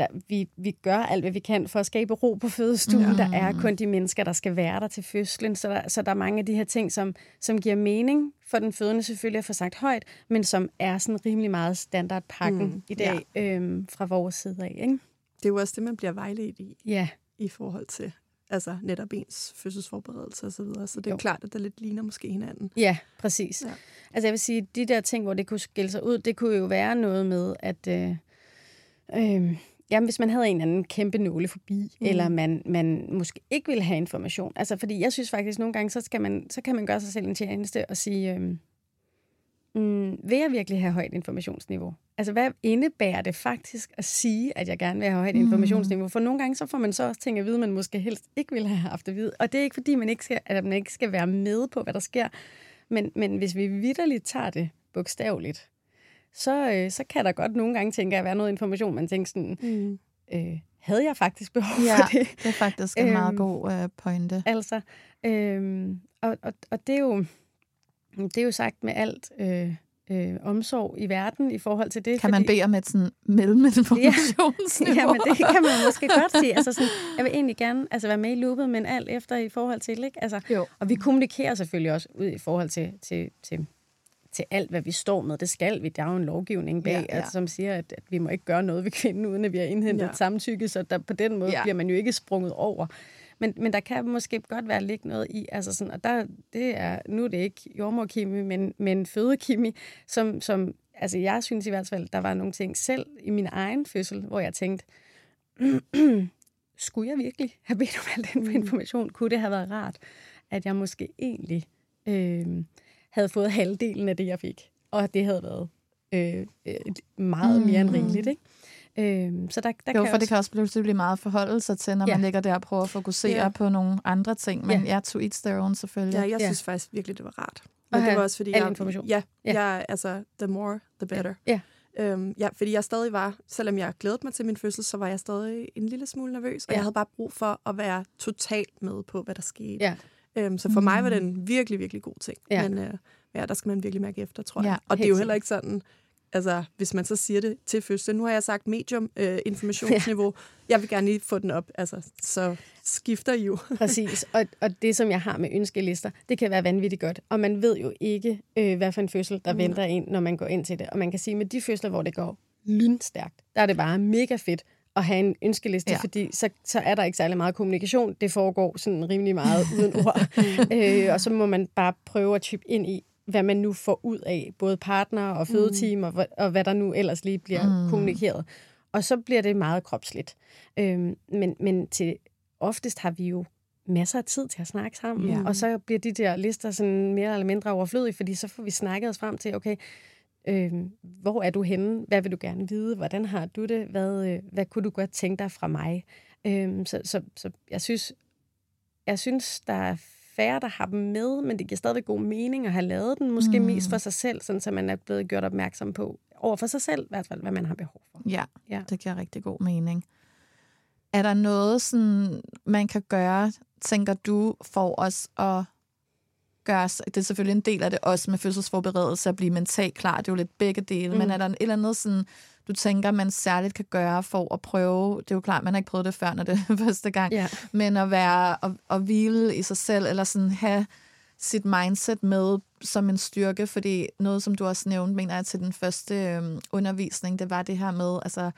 der, vi, vi gør alt, hvad vi kan for at skabe ro på fødestuen. Ja. Der er kun de mennesker, der skal være der til fødslen. Så der, så der er mange af de her ting, som, som giver mening for den fødende selvfølgelig at få sagt højt, men som er sådan rimelig meget standardpakken Mm, i dag ja. øhm, fra vores side af. Ikke? Det er jo også det, man bliver vejledt i, Ja. i forhold til altså netop ens fødselsforberedelse og så videre. Så det er jo. Klart, at det lidt ligner måske hinanden. Ja, præcis. Ja. Altså jeg vil sige, de der ting, hvor det kunne skille sig ud, det kunne jo være noget med, at øh, øh, jamen, hvis man havde en eller anden kæmpe nålefobi, Mm. mm. eller man, man måske ikke ville have information. Altså fordi jeg synes faktisk, nogle gange, så, skal man, så kan man gøre sig selv en tjeneste og sige, øh, mm, vil jeg virkelig have højt informationsniveau? Altså, hvad indebærer det faktisk at sige, at jeg gerne vil have højt Mm. informationsniveau? For nogle gange, så får man så også ting at vide, man måske helst ikke ville have haft at vide. Og det er ikke, fordi man ikke skal, at man ikke skal være med på, hvad der sker. Men, men hvis vi vidderligt tager det bogstaveligt, så, øh, så kan der godt nogle gange tænke at være noget information, man tænker sådan, Mm. øh, havde jeg faktisk behov Ja, for det? det er faktisk en meget Øhm, god øh, pointe. Altså, øhm, og, og, og det er jo det er jo sagt med alt øh, øh, omsorg i verden i forhold til det. Kan man bede om et sådan melleminformationsniveau? Ja, men det kan man måske godt sige. Altså sådan, jeg vil egentlig gerne altså, være med i loopet, men alt efter i forhold til, ikke? Altså, Jo. Og vi kommunikerer selvfølgelig også ud i forhold til, til, til, til alt, hvad vi står med. Det skal vi. Der er jo en lovgivning bag, Ja, ja. Altså, som siger, at, at vi må ikke gøre noget ved kvinden, uden at vi har indhentet Ja. samtykke, så der, på den måde Ja. ja. bliver man jo ikke sprunget over. Men, men der kan måske godt være ligge noget i, altså sådan, og der, det er, nu er det ikke jordmorkemi, men, men fødekemi, som, som, altså jeg synes i hvert fald, der var nogle ting selv i min egen fødsel, hvor jeg tænkte, skulle jeg virkelig have bedt om al den information? Kunne det have været rart, at jeg måske egentlig øh, havde fået halvdelen af det, jeg fik? Og det havde været øh, meget mere end rigeligt, ikke? Øh, så der, der jo, kan for det kan også pludselig blive meget forholde sig til, når Ja. man ligger der og prøver at fokusere Ja. ja. på nogle andre ting. Men Ja. ja, to each their own selvfølgelig. Ja, jeg Ja. synes faktisk virkelig, det var rart. Men det var også, fordi al jeg... information. Ja, Ja. ja. Jeg, altså, the more, the better. Ja. Øhm, ja, fordi jeg stadig var, selvom jeg glædede mig til min fødsel, så var jeg stadig en lille smule nervøs, og Ja. jeg havde bare brug for at være totalt med på, hvad der skete. Ja. Øhm, så for mm. mig var det Mm. en virkelig, virkelig god ting. Ja. Men øh, ja, der skal man virkelig mærke efter, tror jeg. Ja, og det er jo heller ikke sådan, altså hvis man så siger det til fødslen, nu har jeg sagt medium øh, informationsniveau, jeg vil gerne lige få den op, altså, så skifter I jo. Præcis, og, og det, som jeg har med ønskelister, det kan være vanvittigt godt. Og man ved jo ikke, øh, hvad for en fødsel, der Mm. venter en, når man går ind til det. Og man kan sige, med de fødsler, hvor det går lynstærkt, der er det bare mega fedt at have en ønskeliste, Ja. fordi så, så er der ikke særlig meget kommunikation. Det foregår sådan rimelig meget uden ord. øh, og så må man bare prøve at chippe ind i, hvad man nu får ud af, både partner og fødeteam, og, hvad- og hvad der nu ellers lige bliver mm. kommunikeret. Og så bliver det meget kropsligt. Øhm, men, men til oftest har vi jo masser af tid til at snakke sammen, ja. og så bliver de der lister sådan mere eller mindre overflødige, fordi så får vi snakket os frem til, okay, øh, hvor er du henne? Hvad vil du gerne vide? Hvordan har du det? Hvad, øh, hvad kunne du godt tænke dig fra mig? Øh, så, så, så jeg synes, jeg synes, der er færre, der har dem med, men det giver stadig god mening at have lavet den, måske mm. mest for sig selv, sådan, så man er blevet gjort opmærksom på, over for sig selv i hvert fald, hvad man har behov for. Ja, Ja. det giver rigtig god mening. Er der noget, sådan, man kan gøre, tænker du, for os at gøre, det er selvfølgelig en del af det også med fødselsforberedelse, at blive mentalt klar, det er jo lidt begge dele, mm. men er der en eller andet sådan, du tænker, man særligt kan gøre for at prøve, det er jo klart, man har ikke prøvet det før, når det er første gang, Ja. men at være, at, at hvile i sig selv, eller sådan have sit mindset med som en styrke, fordi noget, som du også nævnte, mener jeg til den første øhm, undervisning, det var det her med, altså,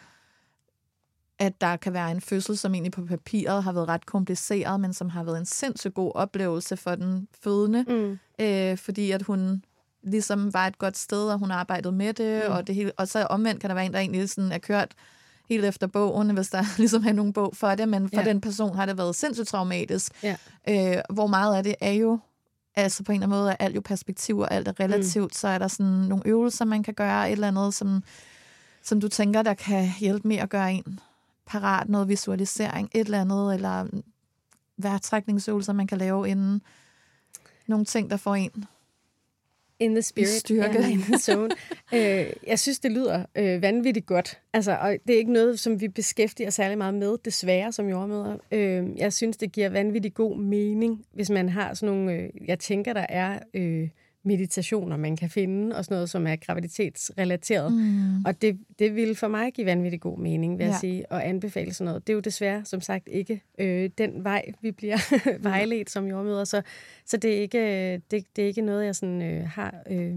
at der kan være en fødsel, som egentlig på papiret har været ret kompliceret, men som har været en sindssygt god oplevelse for den fødende, Mm. øh, fordi at hun ligesom var et godt sted, og hun arbejdede med det, Mm. og, det hele, og så omvendt kan der være en, der egentlig sådan er kørt helt efter bogen, hvis der ligesom er nogen bog for det, men for Ja. den person har det været sindssygt traumatisk. Ja. Øh, hvor meget af det er jo, altså på en eller anden måde er alt jo perspektiv, og alt er relativt, mm. så er der sådan nogle øvelser, man kan gøre, et eller andet, som, som du tænker, der kan hjælpe med at gøre en parat, noget visualisering, et eller andet, eller vejrtrækningsøvelser, man kan lave inden. Nogle ting, der får en In the spirit. styrke. Ja, in the zone. øh, jeg synes, det lyder øh, vanvittigt godt. Altså, og det er ikke noget, som vi beskæftiger særlig meget med, desværre, som jordmøder. Øh, jeg synes, det giver vanvittigt god mening, hvis man har sådan nogle... Øh, jeg tænker, der er øh, meditationer, man kan finde, og sådan noget, som er graviditetsrelateret. Mm. Og det, det ville for mig give vanvittigt god mening, vil jeg Ja. sige, at anbefale sådan noget. Det er jo desværre, som sagt, ikke øh, den vej, vi bliver vejledt som jordmøder, så, så det, er ikke, det, det er ikke noget, jeg sådan, øh, har øh,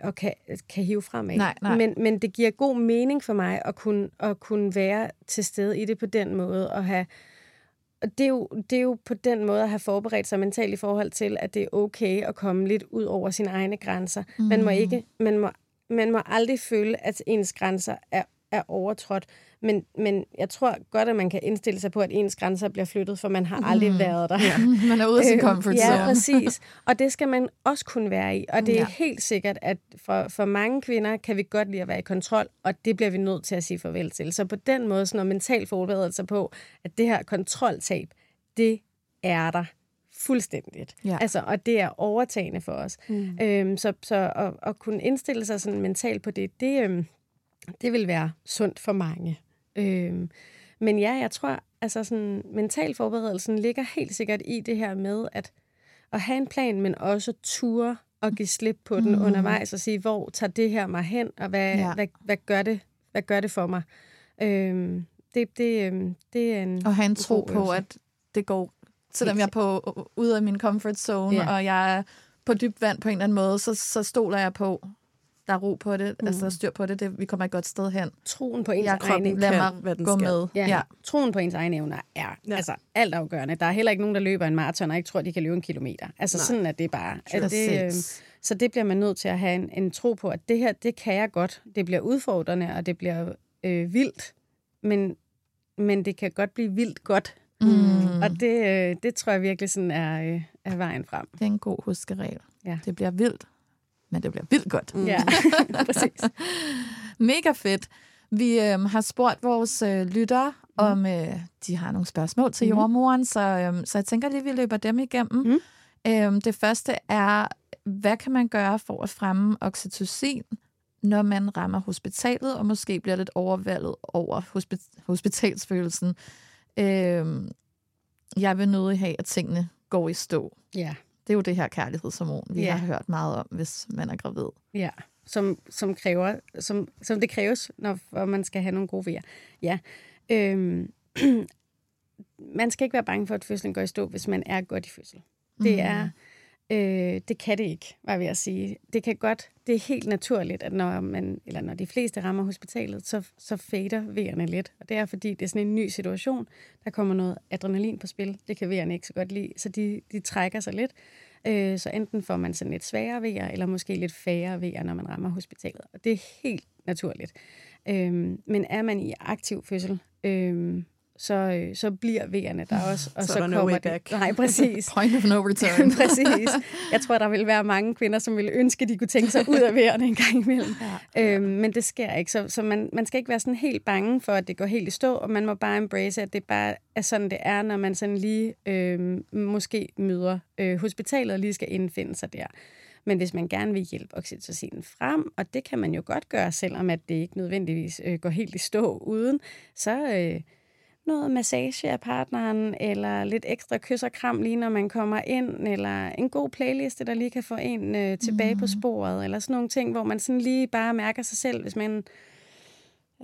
og kan, kan hive frem af. Nej, nej. Men, men det giver god mening for mig at kunne, at kunne være til stede i det på den måde, og have det er, jo, det er jo på den måde at have forberedt sig mentalt i forhold til, at det er okay at komme lidt ud over sine egne grænser. Mm. Man, må Mm. ikke, man, må, man må aldrig føle, at ens grænser er, er overtrådt. Men, men jeg tror godt, at man kan indstille sig på, at ens grænser bliver flyttet, for man har aldrig Mm. været der. Ja. Man er ude af sin Øh, comfort Ja, zone. præcis. Og det skal man også kunne være i. Og det er Ja. helt sikkert, at for, for mange kvinder kan vi godt lide at være i kontrol, og det bliver vi nødt til at sige farvel til. Så på den måde, sådan noget mentalt forberedelse på, at det her kontroltab, det er der fuldstændigt. Ja. Altså, og det er overtagende for os. Mm. Øhm, så så at, at kunne indstille sig sådan mentalt på det, det, øhm, det vil være sundt for mange. Øhm, men ja, jeg tror, altså sådan, mental forberedelsen ligger helt sikkert i det her med at, at have en plan, men også ture og give slip på den Mm. undervejs og sige, hvor tager det her mig hen, og hvad, Ja. hvad, hvad, gør, det, hvad gør det for mig? Øhm, det, det, øhm, det er en Og have en tro på, øvelse. at det går, selvom jeg er på, ude af min comfort zone, Ja. og jeg er på dybt vand på en eller anden måde, så, så stoler jeg på, der er ro på det, Mm. altså der er styr på det, det, vi kommer et godt sted hen. troen på ens er egen kroppen, lad mig hvad den gå skal. med. Ja, Ja. troen på ens egne evner er Ja. ja. altså altafgørende. Der er heller ikke nogen, der løber en maraton og ikke tror, de kan løbe en kilometer. Altså Nej. sådan er det bare. At det, øh, så det bliver man nødt til at have en, en tro på, at det her, det kan jeg godt. Det bliver udfordrende, og det bliver øh, vildt. Men, men det kan godt blive vildt godt. Mm. Og det, øh, det tror jeg virkelig sådan er, øh, er vejen frem. Det er en god huskeregel. Ja. Det bliver vildt, men det bliver vildt godt. Mm. Ja, præcis. Mega fedt. Vi øh, har spurgt vores øh, lyttere, mm. om øh, de har nogle spørgsmål til Mhm. jordmoren, så, øh, så jeg tænker lige, vi løber dem igennem. Mhm. Øh, det første er, hvad kan man gøre for at fremme oxytocin, når man rammer hospitalet, og måske bliver lidt overvældet over hospi- hospitalsfølelsen? Øh, jeg vil nødig have, at tingene går i stå. Ja, Det er jo det her kærlighedshormon, vi Ja. har hørt meget om, hvis man er gravid. ja. Som, som, kræver, som, som det kræves, når man skal have nogle gode vejer. Ja. Øhm, man skal ikke være bange for, at fødslen går i stå, hvis man er godt i fødsel. Det Mhm. er, øh, det kan det ikke, var jeg ved at sige. Det kan godt, det er helt naturligt, at når man, eller når de fleste rammer hospitalet, så, så fader vejerne lidt. Og det er, fordi det er sådan en ny situation. Der kommer noget adrenalin på spil. Det kan vejerne ikke så godt lide, så de, de trækker sig lidt. Øh, så enten får man sådan lidt sværere vejer, eller måske lidt færre vejer, når man rammer hospitalet. Og det er helt naturligt. Øh, men er man i aktiv fødsel, øh, så, øh, så bliver vejerne der også. Og Så så, er no kommer way det- back. Nej, præcis. Point of no return. Præcis. Jeg tror, der vil være mange kvinder, som ville ønske, at de kunne tænke sig ud af vejerne en gang imellem. Ja. Øhm, men det sker ikke. Så, så man, man skal ikke være sådan helt bange for, at det går helt i stå, og man må bare embrace, at det bare er sådan, det er, når man sådan lige øh, måske møder øh, hospitalet og lige skal indfinde sig der. Men hvis man gerne vil hjælpe oxytocinen frem, og det kan man jo godt gøre, selvom at det ikke nødvendigvis øh, går helt i stå uden, så... Øh, noget massage af partneren, eller lidt ekstra kys og kram lige når man kommer ind, eller en god playliste, der lige kan få en øh, tilbage mm. på sporet, eller sådan nogle ting, hvor man sådan lige bare mærker sig selv, hvis man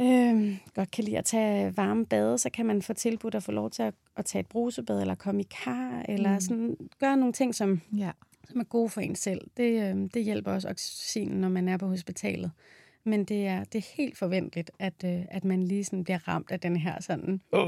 øh, godt kan lide at tage varme bade, så kan man få tilbudt at få lov til at, at tage et brusebad, eller komme i kar, eller mm. sådan gøre nogle ting, som, ja. som er gode for en selv. Det, øh, det hjælper også oxytocinen, når man er på hospitalet. Men det er, det er helt forventeligt, at, øh, at man lige sådan bliver ramt af den her sådan, ja.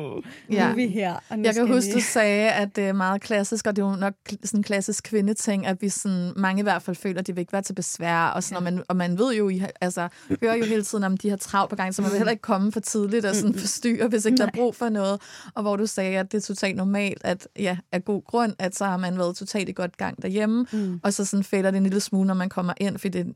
nu er vi her. Og nu jeg kan huske, vi... du sagde, at det er meget klassisk, og det er jo nok sådan en klassisk kvindeting, at vi sådan, mange i hvert fald føler, at de vil ikke være til besvær. Og, sådan, ja. og, man, og man ved jo, I, altså, hører jo hele tiden om de her trav på gang, så man vil heller ikke komme for tidligt og sådan forstyrre, hvis ikke Nej. der er brug for noget. Og hvor du sagde, at det er totalt normalt, at ja, af god grund, at så har man været totalt i godt gang derhjemme, mm. og så sådan fælder det en lille smule, når man kommer ind, fordi det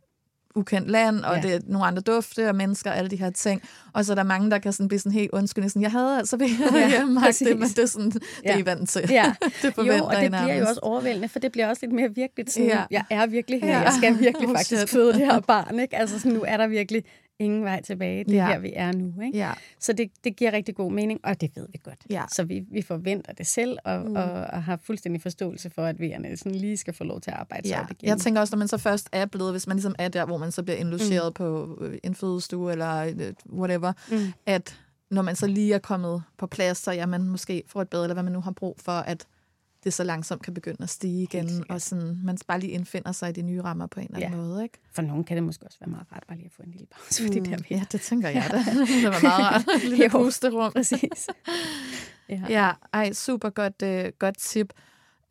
ukendt land, og ja. det er nogle andre dufte og mennesker og alle de her ting. Og så er der mange, der kan sådan blive sådan helt undskyldende, sådan, jeg havde altså ved ja, hjemme det, men det er sådan, det ja. er I vant til. Ja. det jo, og det bliver jo også overvældende, for det bliver også lidt mere virkeligt. Sådan, ja. Jeg er virkelig her, ja. jeg skal virkelig oh, faktisk shit. føde det her barn. Ikke? Altså sådan, nu er der virkelig ingen vej tilbage. Det er ja. her, vi er nu. Ikke? Ja. Så det, det giver rigtig god mening, og det ved vi godt. Ja. Så vi, vi forventer det selv, og, mm. og, og har fuldstændig forståelse for, at vi sådan lige skal få lov til at arbejde ja. sig igen. Jeg tænker også, når man så først er blevet, hvis man ligesom er der, hvor man så bliver indlogeret mm. på øh, en fødestue eller øh, whatever, mm. at når man så lige er kommet på plads, så ja, man måske får et bad, eller hvad man nu har brug for, at det så langsomt kan begynde at stige igen, og sådan, man bare lige indfinder sig i de nye rammer på en eller anden ja. måde. Ikke? For nogen kan det måske også være meget rart bare lige at få en lille pause. Mm. der ja, det tænker jeg da. det var meget rart. En lille pusterum. Præcis. ja. ja, ej, super godt, øh, godt tip.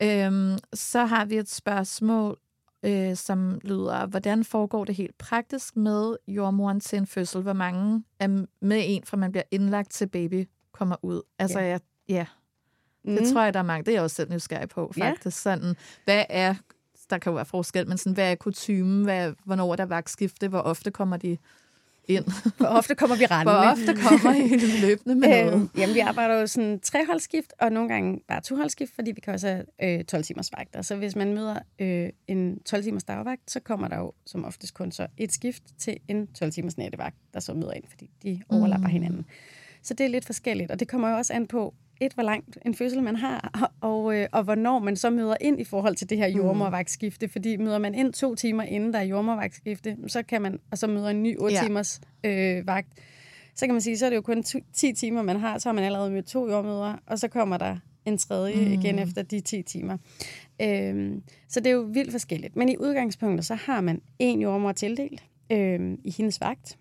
Øhm, så har vi et spørgsmål, øh, som lyder, hvordan foregår det helt praktisk med jordmoren til en fødsel? Hvor mange er med en, fra man bliver indlagt til baby kommer ud? Altså, ja. Jeg, ja Mm. Det tror jeg, der er mange. Det er jeg også selv nysgerrig på, faktisk. Ja. Sådan, hvad er, der kan jo være forskel, men sådan, hvad er kutumen? Hvad, hvornår er der vagtskifte? Hvor ofte kommer de ind? Hvor ofte kommer vi rendende? Hvor ofte kommer I løbende med noget? Øhm, jamen, vi arbejder jo sådan treholdsskift, og nogle gange bare toholdsskift, fordi vi kan også have øh, 12 timers vagter. Så hvis man møder øh, en 12 timers dagvagt, så kommer der jo som oftest kun så et skift til en 12 timers nattevagt, der så møder ind, fordi de overlapper mm. hinanden. Så det er lidt forskelligt, og det kommer jo også an på, et, hvor langt en fødsel man har, og, øh, og hvornår man så møder ind i forhold til det her mm. jordmorvagtskifte. Fordi møder man ind to timer inden der er jordmorvagtskifte, så kan man, og så møder en ny 8 ja. timers øh, vagt, så kan man sige, så er det jo kun 10 timer, man har, så har man allerede mødt to jordmøder, og så kommer der en tredje mm. igen efter de 10 timer. Øhm, så det er jo vildt forskelligt. Men i udgangspunktet, så har man en jordmor tildelt øhm, i hendes vagt,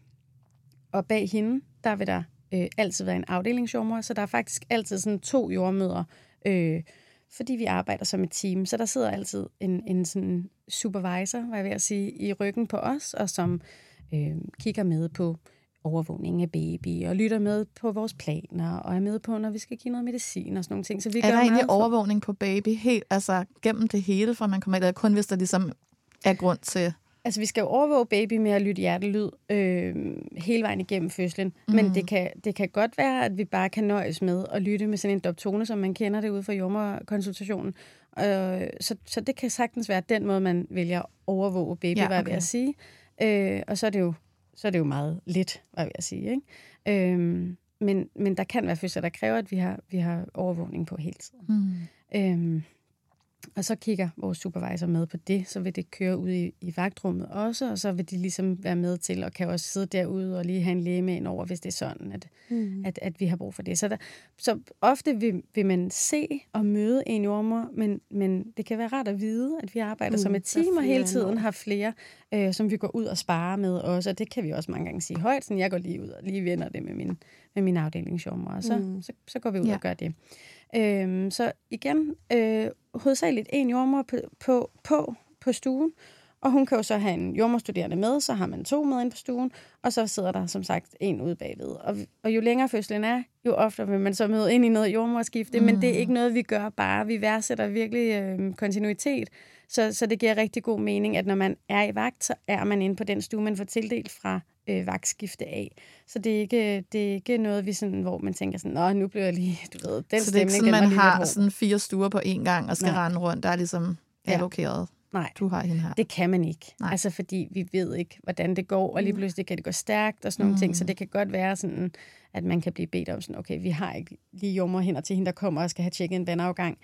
og bag hende, der vil der øh, altid været en afdelingsjordmor, så der er faktisk altid sådan to jordmøder, øh, fordi vi arbejder som et team. Så der sidder altid en, en sådan supervisor, hvad jeg vil sige, i ryggen på os, og som øh, kigger med på overvågning af baby, og lytter med på vores planer, og er med på, når vi skal give noget medicin og sådan nogle ting. Så vi er gør der egentlig for... overvågning på baby helt, altså gennem det hele, fra man kommer ind, eller kun hvis der ligesom er grund til Altså, vi skal jo overvåge baby med at lytte hjertelyd øh, hele vejen igennem fødslen. Mm. Men det kan, det kan godt være, at vi bare kan nøjes med at lytte med sådan en doptone, som man kender det ud fra jordmorkonsultationen. Øh, så, så det kan sagtens være den måde, man vælger at overvåge baby, ja, okay. hvad jeg vil sige. Øh, og så er, det jo, så er det jo meget lidt, hvad jeg vil sige. Ikke? Øh, men, men der kan være fødsler, der kræver, at vi har, vi har overvågning på hele tiden. Mm. Øh, og så kigger vores supervisor med på det, så vil det køre ud i, i vagtrummet også, og så vil de ligesom være med til, og kan også sidde derude og lige have en læge med ind over, hvis det er sådan, at, mm. at, at vi har brug for det. Så, der, så ofte vil, vil man se og møde en jordmor, men, men det kan være rart at vide, at vi arbejder mm, som et team, og hele tiden har flere, øh, som vi går ud og sparer med også, og det kan vi også mange gange sige højt, så jeg går lige ud og lige vender det med min, med min afdelingsjordmor, og så, mm. så, så går vi ud ja. og gør det. Øhm, så igen, øh, hovedsageligt en jordmor på, på, på, på stuen, og hun kan jo så have en jordmorstuderende med, så har man to med ind på stuen, og så sidder der som sagt en ude bagved. Og, og jo længere fødslen er, jo oftere vil man så møde ind i noget jordmorskifte, mm. men det er ikke noget, vi gør bare. Vi værdsætter virkelig øh, kontinuitet, så, så det giver rigtig god mening, at når man er i vagt, så er man inde på den stue, man får tildelt fra øh, vagtskifte af. Så det er, ikke, det er ikke noget, vi sådan, hvor man tænker sådan, Nå, nu bliver jeg lige, du ved, den Så det er ikke sådan, man har sådan fire stuer på én gang og skal Nej. rende rundt, der er ligesom allokeret? Nej. du har hende her? Det kan man ikke. Nej. Altså, fordi vi ved ikke, hvordan det går, og lige Mm. pludselig kan det gå stærkt og sådan nogle Mm. ting. Så det kan godt være sådan, at man kan blive bedt om sådan, okay, vi har ikke lige jommer hen til hende, der kommer og skal have tjekket en vandafgang.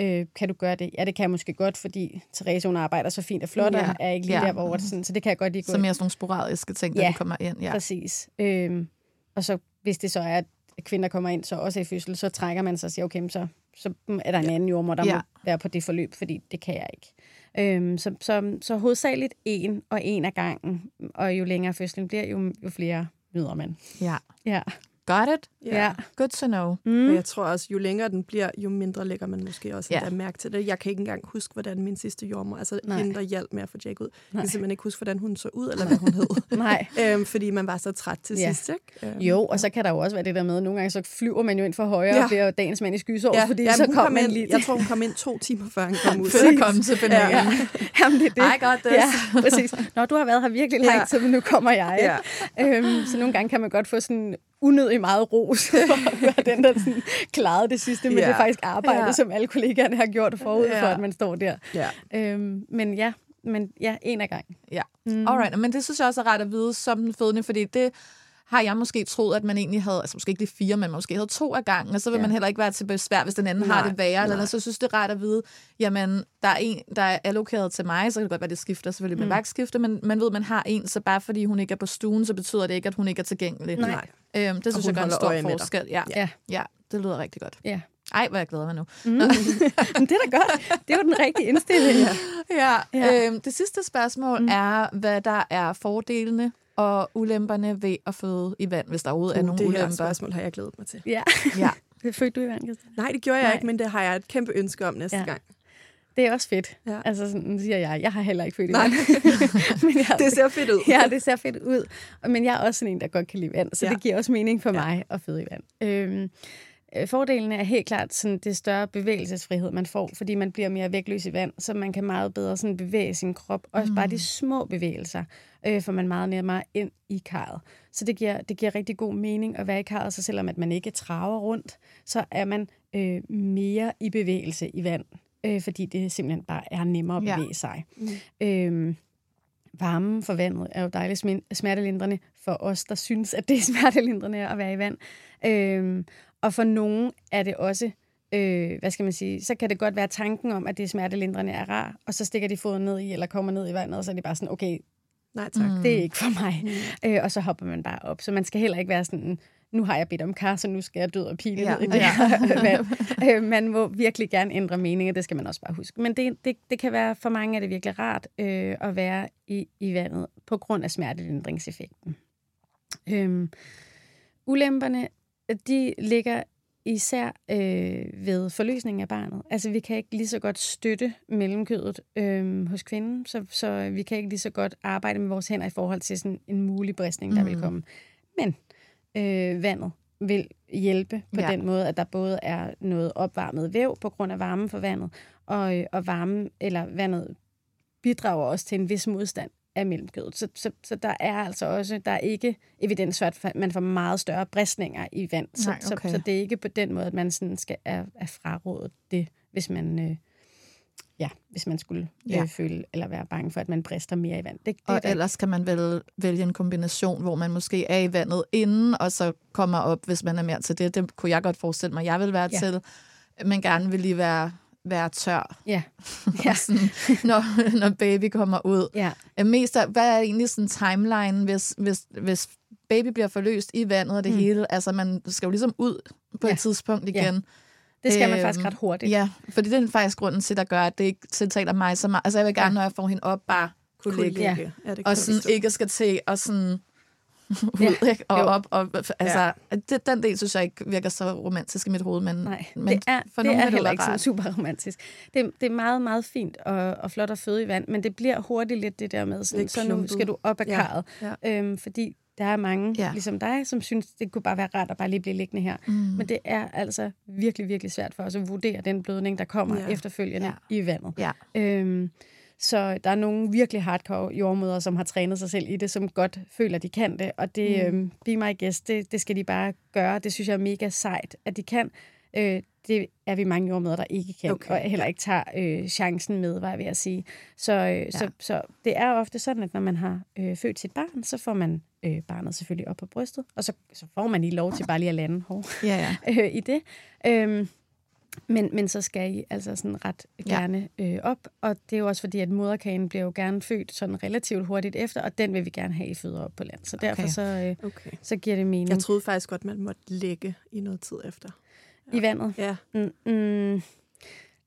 Øh, kan du gøre det? Ja, det kan jeg måske godt, fordi Therese, hun arbejder så fint og flot, og Ja. er ikke lige Ja. der, hvor det sådan, så det kan jeg godt lige gå Så mere sådan nogle sporadiske ting, der kommer ind. Ja. præcis. Øhm, og så hvis det så er, at kvinder kommer ind, så også i fødsel, så trækker man sig og siger, okay, så, så er der en anden jordmor, der Ja. må være på det forløb, fordi det kan jeg ikke. Øhm, så, så, så hovedsageligt en og en af gangen, og jo længere fødslen bliver, jo, jo flere møder man. Ja. Ja. Got it? Ja. Good to know. Mm. Og jeg tror også, jo længere den bliver, jo mindre lægger man måske også Ja. ja. mærke til det. Jeg kan ikke engang huske, hvordan min sidste jordmor, altså Nej. Hende, der hjalp med at få Jack ud, jeg Nej. kan simpelthen ikke huske, hvordan hun så ud, eller hvad hun hed. Nej. øhm, fordi man var så træt til Ja. sidst, ikke? Øhm, Jo, og så kan der jo også være det der med, at nogle gange så flyver man jo ind for højre, Ja. og bliver dagens mand i skysår, Ja, fordi ja, så hun kom kom man ind, lige... Jeg tror, hun kom ind to timer, før han kom ud. Før at komme til finalen. Ja. Jamen, det er det. I got this. Ja, præcis. Nå, du har været her virkelig lang tid, men nu kommer jeg. Ja. Øhm, så nogle gange kan man godt få sådan unødig meget ros for den, der sådan klarede det sidste, men Ja. det er faktisk arbejde, Ja. som alle kollegaerne har gjort forud for, Ja. at man står der. Ja. Øhm, men ja, men ja, en af gangen. Ja. Mm. Mm. Alright, men det synes jeg også er ret at vide som den fødende, fordi det har jeg måske troet, at man egentlig havde, altså måske ikke lige fire, men måske havde to af gangen, og så vil Ja. man heller ikke være til besvær, hvis den anden Nej, har det værre, eller nej. så synes det er rart at vide, jamen, der er en, der er allokeret til mig, så kan det godt være, det skifter selvfølgelig med Mm. mm. vagtskifte, men man ved, man har en, så bare fordi hun ikke er på stuen, så betyder det ikke, at hun ikke er tilgængelig. Nej. Øhm, det synes jeg gør en stor med forskel. Ja. Ja. ja, det lyder rigtig godt. Ja. Ej, hvor jeg glæder mig nu. Mm. men det er da godt. Det var den rigtige indstilling. Ja. Ja, Ja. ja. Øhm, det sidste spørgsmål mm. er, hvad der er fordelene og ulemperne ved at føde i vand, hvis der overhovedet er Uh, nogle det her ulemper. spørgsmål har jeg glædet mig til. ja. Ja. Fødte du i vand, Christian? Nej, det gjorde jeg Nej. ikke, men det har jeg et kæmpe ønske om næste Ja. gang. Det er også fedt. Ja. Altså, sådan siger jeg. Jeg har heller ikke født i Nej. vand. men jeg, Det ser fedt ud. Ja, det ser fedt ud. Og- Men jeg er også sådan en, der godt kan lide vand, så ja. Ja. det giver også mening for mig at føde i vand. Øhm, øh, fordelen er helt klart sådan, det større bevægelsesfrihed, man får, fordi man bliver mere vægtløs i vand, så man kan meget bedre sådan bevæge sin krop. Også mm. bare de små bevægelser, øh, får man meget nemmere ind i karret. Så det giver, det giver rigtig god mening at være i karret, så selvom at man ikke traver rundt, så er man øh, mere i bevægelse i vand, øh, fordi det simpelthen bare er nemmere at Ja. bevæge sig. Mm. Øhm, varmen for vandet er jo dejligt smertelindrende for os, der synes, at det er smertelindrende at være i vand. Øhm, og for nogen er det også, øh, hvad skal man sige, så kan det godt være tanken om, at det er smertelindrende er rar, og så stikker de foden ned i, eller kommer ned i vandet, og så er det bare sådan, okay, Nej, tak. mm. det er ikke for mig. Mm. Øh, og så hopper man bare op. Så man skal heller ikke være sådan, nu har jeg bedt om kar, så nu skal jeg død og pile Ja. ned i det Ja. her. Øh, man må virkelig gerne ændre mening, og det skal man også bare huske. Men det, det, det kan være, for mange er det virkelig rart øh, at være i, i vandet, på grund af smertelindringseffekten. Øhm, ulemperne, de ligger især øh, ved forløsningen af barnet. Altså, vi kan ikke lige så godt støtte mellemkødet øh, hos kvinden, så, så vi kan ikke lige så godt arbejde med vores hænder i forhold til sådan en mulig bristning, der mm. vil Mm. komme. Men øh, vandet vil hjælpe på Ja. ja. den måde, at der både er noget opvarmet væv på grund af varmen for vandet, og, øh, og varmen eller vandet bidrager også til en vis modstand af mellemkødet. Så, så, så der er altså også, der er ikke evidens for, at man får meget større bristninger i vand. Så, Nej, okay. så, så det er ikke på den måde, at man sådan skal er, er frarådet det, hvis man, øh, ja, hvis man skulle øh, Ja. føle eller være bange for, at man brister mere i vand. Det, det, Og er- ellers kan man vel vælge en kombination, hvor man måske er i vandet inden, og så kommer op, hvis man er mere til det. Det kunne jeg godt forestille mig, jeg vil være Ja. til. Men gerne vil lige være, være tør, Ja. ja. sådan, når, når baby kommer ud. ja. Øh, Mest af, hvad er egentlig sådan timeline, hvis, hvis, hvis baby bliver forløst i vandet og det Mm. hele? Altså, man skal jo ligesom ud på Ja. et tidspunkt Ja. igen. Det skal man Øhm, faktisk ret hurtigt. Ja, fordi det er faktisk grunden til, der gør, at det ikke tiltaler mig så meget. Altså, jeg vil gerne, Ja. når jeg får hende op, bare kunne, ligge. Ja. Ja, det Og sådan ikke skal til og sådan ud, Ja. ikke? Og Jo. op. Og, altså, det, den del synes jeg ikke virker så romantisk i mit hoved, men, Nej, men det er, for det nogle er heller ikke sådan super romantisk. Det, det er meget, meget fint og, og flot at føde i vand, men det bliver hurtigt lidt det der med, sådan, Lidt så nu klumpet. skal du op ad Ja, karret. ja. Øhm, fordi der er mange, Ja. ja. ligesom dig, som synes, det kunne bare være rart at bare lige blive liggende her. Mm. Men det er altså virkelig, virkelig svært for os at vurdere den blødning, der kommer Ja. ja. efterfølgende Ja. ja. i vandet. Ja. Øhm, så der er nogle virkelig hardcore jordmøder, som har trænet sig selv i det, som godt føler, de kan det. Og det, mm. øhm, be my guest, det, det skal de bare gøre. Det synes jeg er mega sejt, at de kan. Øh, det er vi mange jordmøder, der ikke kan, Okay, og heller ikke tager øh, chancen med, var jeg ved at sige. Så, øh, ja. så, så det er ofte sådan, at når man har øh, født sit barn, så får man øh, barnet selvfølgelig op på brystet, og så, så får man lige lov til bare lige at lande hår Ja, ja. øh, i det. Øhm, men, men så skal I altså sådan ret gerne øh, op, og det er jo også fordi, at moderkagen bliver jo gerne født sådan relativt hurtigt efter, og den vil vi gerne have, I føder op på land. Så derfor Okay. så, øh, Okay. så giver det mening. Jeg troede faktisk godt, man måtte ligge i noget tid efter. I vandet? Ja. Mm, mm,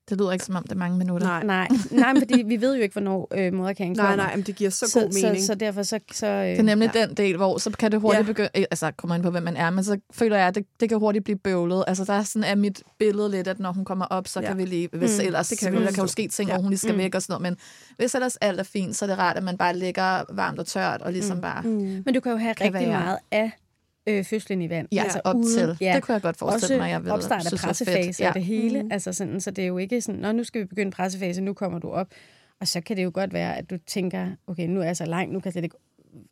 Det lyder ikke, som om det er mange minutter. Nej. nej, nej, men fordi vi ved jo ikke, hvornår øh, moderkagen Nej, kommer. nej, men det giver så så, god mening. Så, så derfor så... så øh, Det er nemlig ja. den del, hvor så kan det hurtigt Ja. begynde, eh, altså kommer ind på, hvem man er, men så føler jeg, at det, det kan hurtigt blive bøvlet. Altså der er sådan er mit billede lidt, at når hun kommer op, så Ja. kan vi lige, hvis Mm, ellers, det kan vi der kan jo ske ting, Ja. hvor hun lige skal mm. væk og sådan noget, men hvis ellers alt er fint, så er det rart, at man bare ligger varmt og tørt, og ligesom mm. bare... Mm. Men du kan jo have kan rigtig være- meget af øh, fødslen i vand. Ja, altså op til. Det kunne jeg godt forestille mig, jeg ville opstart af pressefase Ja. og det hele. Mhm. Altså sådan, så det er jo ikke sådan, Nå, nu skal vi begynde pressefase, nu kommer du op. Og så kan det jo godt være, at du tænker, okay, nu er jeg så langt, nu kan jeg slet ikke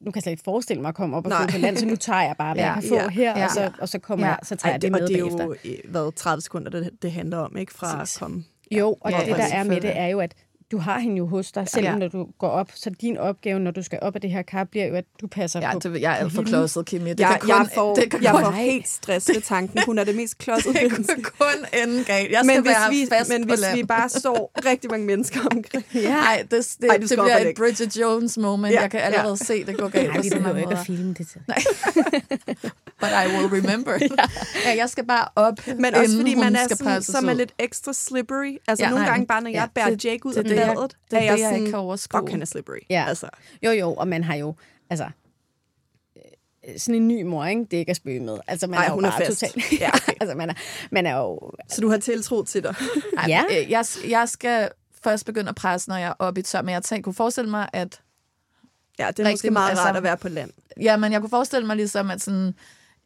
nu kan jeg slet ikke forestille mig at komme op og føde på land, så nu tager jeg bare, hvad Ja. jeg kan få Ja. her, Ja. og, så, og så, kommer Ja. jeg, så tager jeg det og med det er bagefter. jo øh, hvad, 30 sekunder, det, det handler om, ikke? Fra Præcis. at komme. Jo, og Ja, det, ja, der er med det, er jo, at du har hende jo hos dig, selvom Ja. når du går op. Så din opgave, når du skal op af det her kar, bliver jo, at du passer Ja, på. det, jeg er alt for klodset, Kimi. Det jeg, kan kun, jeg får, det kan jeg kun, får helt stress ved tanken. Hun er det mest klodsede det menneske. kun ende galt. Jeg skal Men hvis, være vi, fast men på hvis land. vi bare står rigtig mange mennesker omkring. Ja. Nej, det, det, Ej, det bliver et. Bridget Jones moment. Ja, Ja, jeg kan ja. allerede se, det går galt. Nej, vi så behøver ikke at filme det til. But I will remember. ja. ja, jeg skal bare op, Men også inden fordi hun man er skal sådan, som er lidt ekstra slippery. Altså Ja, nogle nej, gange men- bare, når jeg ja, bærer det- Jake ud det af er det, jeg- badet, det er er jeg det, jeg ikke sådan, kan overskue. fuck, han er slippery. Ja. Altså, Jo, jo, og man har jo, altså, øh, sådan en ny mor, ikke? Det er ikke at spøge med. Altså, man Ej, er jo hun er bare fast. totalt... Ja. altså, man er, man er jo... så du har tiltro til dig. Ej, Ja. øh, jeg, jeg skal først begynde at presse, når jeg er oppe i tør. Men jeg tænker, kunne forestille mig, at... Ja, det er Rigtig, måske meget altså- rart at være på land. Ja, men jeg kunne forestille mig ligesom, at sådan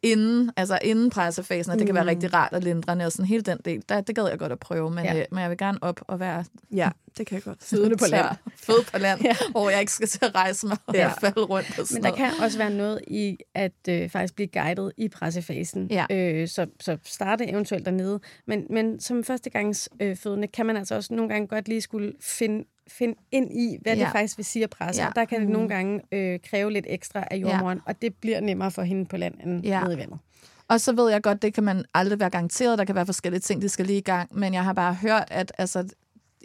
inden, altså inden pressefasen, at det kan være rigtig rart og lindrende, og sådan hele den del, der, det gad jeg godt at prøve, men, Ja. øh, men jeg vil gerne op og være Ja, det kan jeg godt. fødende på land. Føde på land, ja. hvor jeg ikke skal til at rejse mig og ja. falde rundt og sådan Men der noget. kan også være noget i at øh, faktisk blive guidet i pressefasen. Ja. Øh, så, så starte eventuelt dernede. Men, men som førstegangs øh, fødende kan man altså også nogle gange godt lige skulle finde, finde ind i, hvad ja. Det faktisk vil sige at presse. Ja. Og der kan det nogle gange øh, kræve lidt ekstra af jordmoren, ja. og det bliver nemmere for hende på land end. Ja. nede i vandet. Og så ved jeg godt, det kan man aldrig være garanteret. Der kan være forskellige ting, de skal lige i gang. Men jeg har bare hørt, at altså,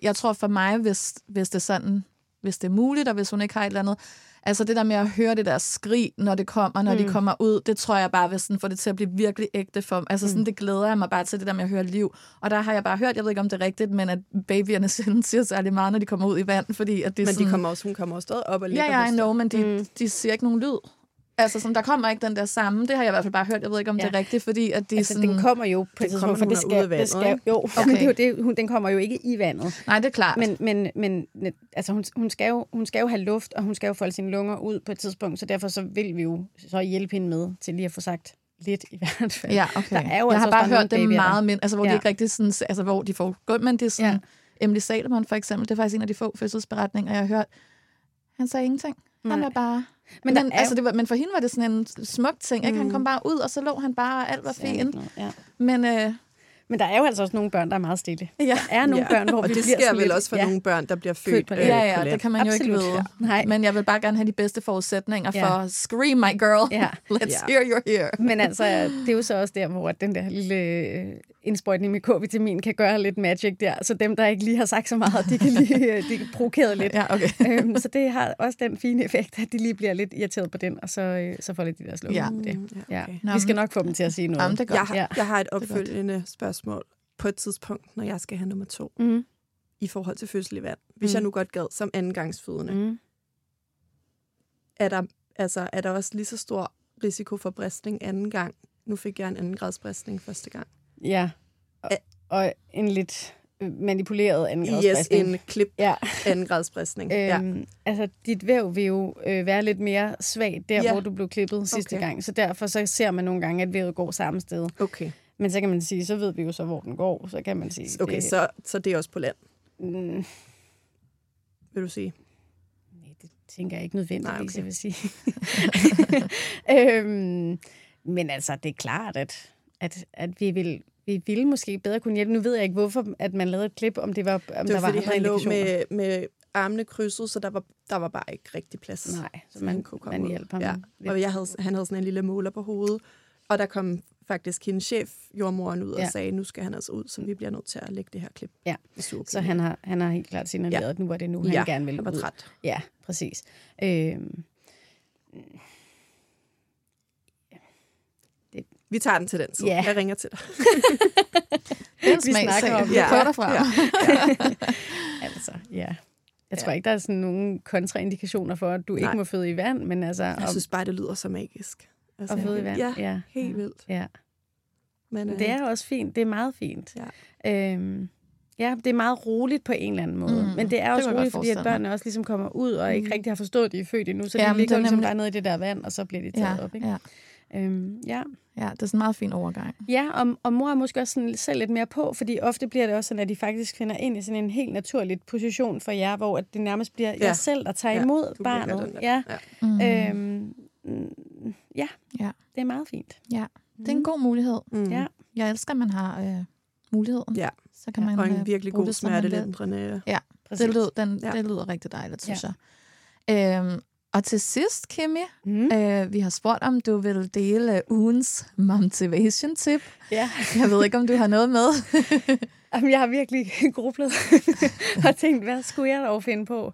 jeg tror for mig, hvis, hvis det er sådan, hvis det er muligt, og hvis hun ikke har et eller andet, altså det der med at høre det der skrig, når det kommer, når mm. de kommer ud, det tror jeg bare vil sådan få det til at blive virkelig ægte for mig. Altså sådan, Mm. det glæder jeg mig bare til, det der med at høre liv. Og der har jeg bare hørt, jeg ved ikke om det er rigtigt, men at babyerne sjældent siger særlig meget, når de kommer ud i vand, fordi at det er Men sådan, de kommer også, hun kommer også stadig op og ligger Ja, ja, I know, men de, mm. de siger ikke nogen lyd. Altså, sådan, der kommer ikke den der samme. Det har jeg i hvert fald bare hørt. Jeg ved ikke, om ja. Det er rigtigt, fordi at de Altså, sådan... den kommer jo på et Den kommer, tidspunkt, for det skal, vandet, det skal jo, Okay. men det er jo det, hun, den kommer jo ikke i vandet. Nej, det er klart. Men, men, men altså, hun, hun, skal jo, hun skal jo have luft, og hun skal jo folde sine lunger ud på et tidspunkt, så derfor så vil vi jo så hjælpe hende med til lige at få sagt lidt i hvert fald. Ja, okay. Der er jo jeg altså har bare hørt det meget mindre, altså hvor ja. Ja. de ikke rigtig sådan, altså hvor de får godt, men det er sådan, Ja. ja. Emily Salomon for eksempel, det er faktisk en af de få fødselsberetninger, jeg har hørt. Han sagde ingenting. Han Nej. var bare... Men er altså, det var, men for hende var det sådan en smuk ting. Ikke? Han Mm. kom bare ud, og så lå han bare, og alt var fint. Ja. Men øh, Men der er jo altså også nogle børn, der er meget stille. ja, Der er nogle Ja, børn, hvor og vi det bliver sker vel lidt- også for ja. nogle børn, der bliver Født født på øh, ja, ja, det kan man jo ikke Absolut. vide. Nej. Men jeg vil bare gerne have de bedste forudsætninger Ja. for scream, my girl. Ja. Let's Ja. hear you're here. Men altså, det er jo så også der, hvor den der lille øh, indsprøjtning med K-vitamin kan gøre lidt magic der. Så dem, der ikke lige har sagt så meget, de kan lige øh, de kan provokere lidt. Ja, okay. øhm, så det har også den fine effekt, at de lige bliver lidt irriteret på den, og så, så får de de der slå. Ja. Det. Ja, Ja. okay. Nå, Vi skal nok få dem til at sige noget. Jamen, det er godt. Jeg, har, Ja. jeg har et opfølgende spørgsmål på et tidspunkt, når jeg skal have nummer to, Mm. i forhold til fødsel i vand. Hvis Mm. jeg nu godt gad som andengangsfødende, Mm. er, der, altså, er der også lige så stor risiko for bristning anden gang? Nu fik jeg en anden grads bristning første gang. Ja. Og, og en lidt manipuleret anden Yes, en klip Ja. anden grads bristning. ja. Øhm, Altså, dit væv vil jo øh, være lidt mere svagt der, Ja. hvor du blev klippet sidste Okay. gang. Så derfor så ser man nogle gange, at vævet går samme sted. Okay, Men så kan man sige, så ved vi jo så, hvor den går. Så kan man sige... okay det, så, så det er også på land, Mm, vil du sige? nej, det tænker jeg ikke nødvendigvis, Nej, okay. jeg vil sige. øhm, men altså, det er klart, at, at, at vi vil vi ville måske bedre kunne hjælpe. Nu ved jeg ikke, hvorfor at man lavede et klip, om det var om Det var, der var fordi andre han lå med, med armene krydset, så der var, der var bare ikke rigtig plads. Nej, så man- han kunne komme man ud. hjælper ham ja. lidt. Og jeg havde, han havde sådan en lille måler på hovedet, og der kom faktisk hendes chef, jordmoren, ud og Ja. sagde, nu skal han altså ud, så vi bliver nødt til at lægge det her klip. Ja, okay så han det. har, han har helt klart signaleret, Ja. at nu var det nu, han Ja, gerne ville han var ud. træt. Ja, præcis. Øhm, Vi tager den til den tid. Ja. Jeg ringer til dig. Det er en Vi snakker om Vi det. prøver derfra. Ja. altså, ja. Jeg tror ikke, der er sådan nogen kontraindikationer for, at du ikke Nej. må føde i vand, men altså... Jeg om- synes bare, det lyder så magisk. Altså, at føde i vand. Ja, ja. helt vildt. Ja. Men, øh, Det er også fint. Det er meget fint. Ja. Øhm, ja, det er meget roligt på en eller anden måde. Mm, men det er det også jeg roligt, fordi at børnene også ligesom kommer ud og ikke Mm. rigtig har forstået, at de er født endnu. Så Ja, de ligger det er ligesom nemlig- bare nede i det der vand, og så bliver de taget Ja, op. Ikke? ja. Øhm, ja. ja, det er sådan en meget fin overgang. Ja, og, og mor er måske også sådan selv lidt mere på, fordi ofte bliver det også sådan, at de faktisk finder ind i sådan en helt naturlig position for jer, hvor at det nærmest bliver ja. Ja. jer selv, der tager Ja, imod barnet. der. Ja. Mm. Øhm, ja, Ja. det er meget fint. ja, det er en god mulighed. Mm. Ja. Jeg elsker, at man har øh, muligheden. Ja. Så kan Ja, man Og en øh, virkelig god det, smertelindrende. Ja, Præcis. det lyder, den, Ja. det lyder rigtig dejligt, synes Ja. jeg. Øhm, og til sidst, Kimi, Mm. øh, vi har spurgt, om du vil dele ugens motivation tip. Ja. Jeg ved ikke, om du har noget med. Jamen, jeg har virkelig grublet og tænkt, hvad skulle jeg dog finde på?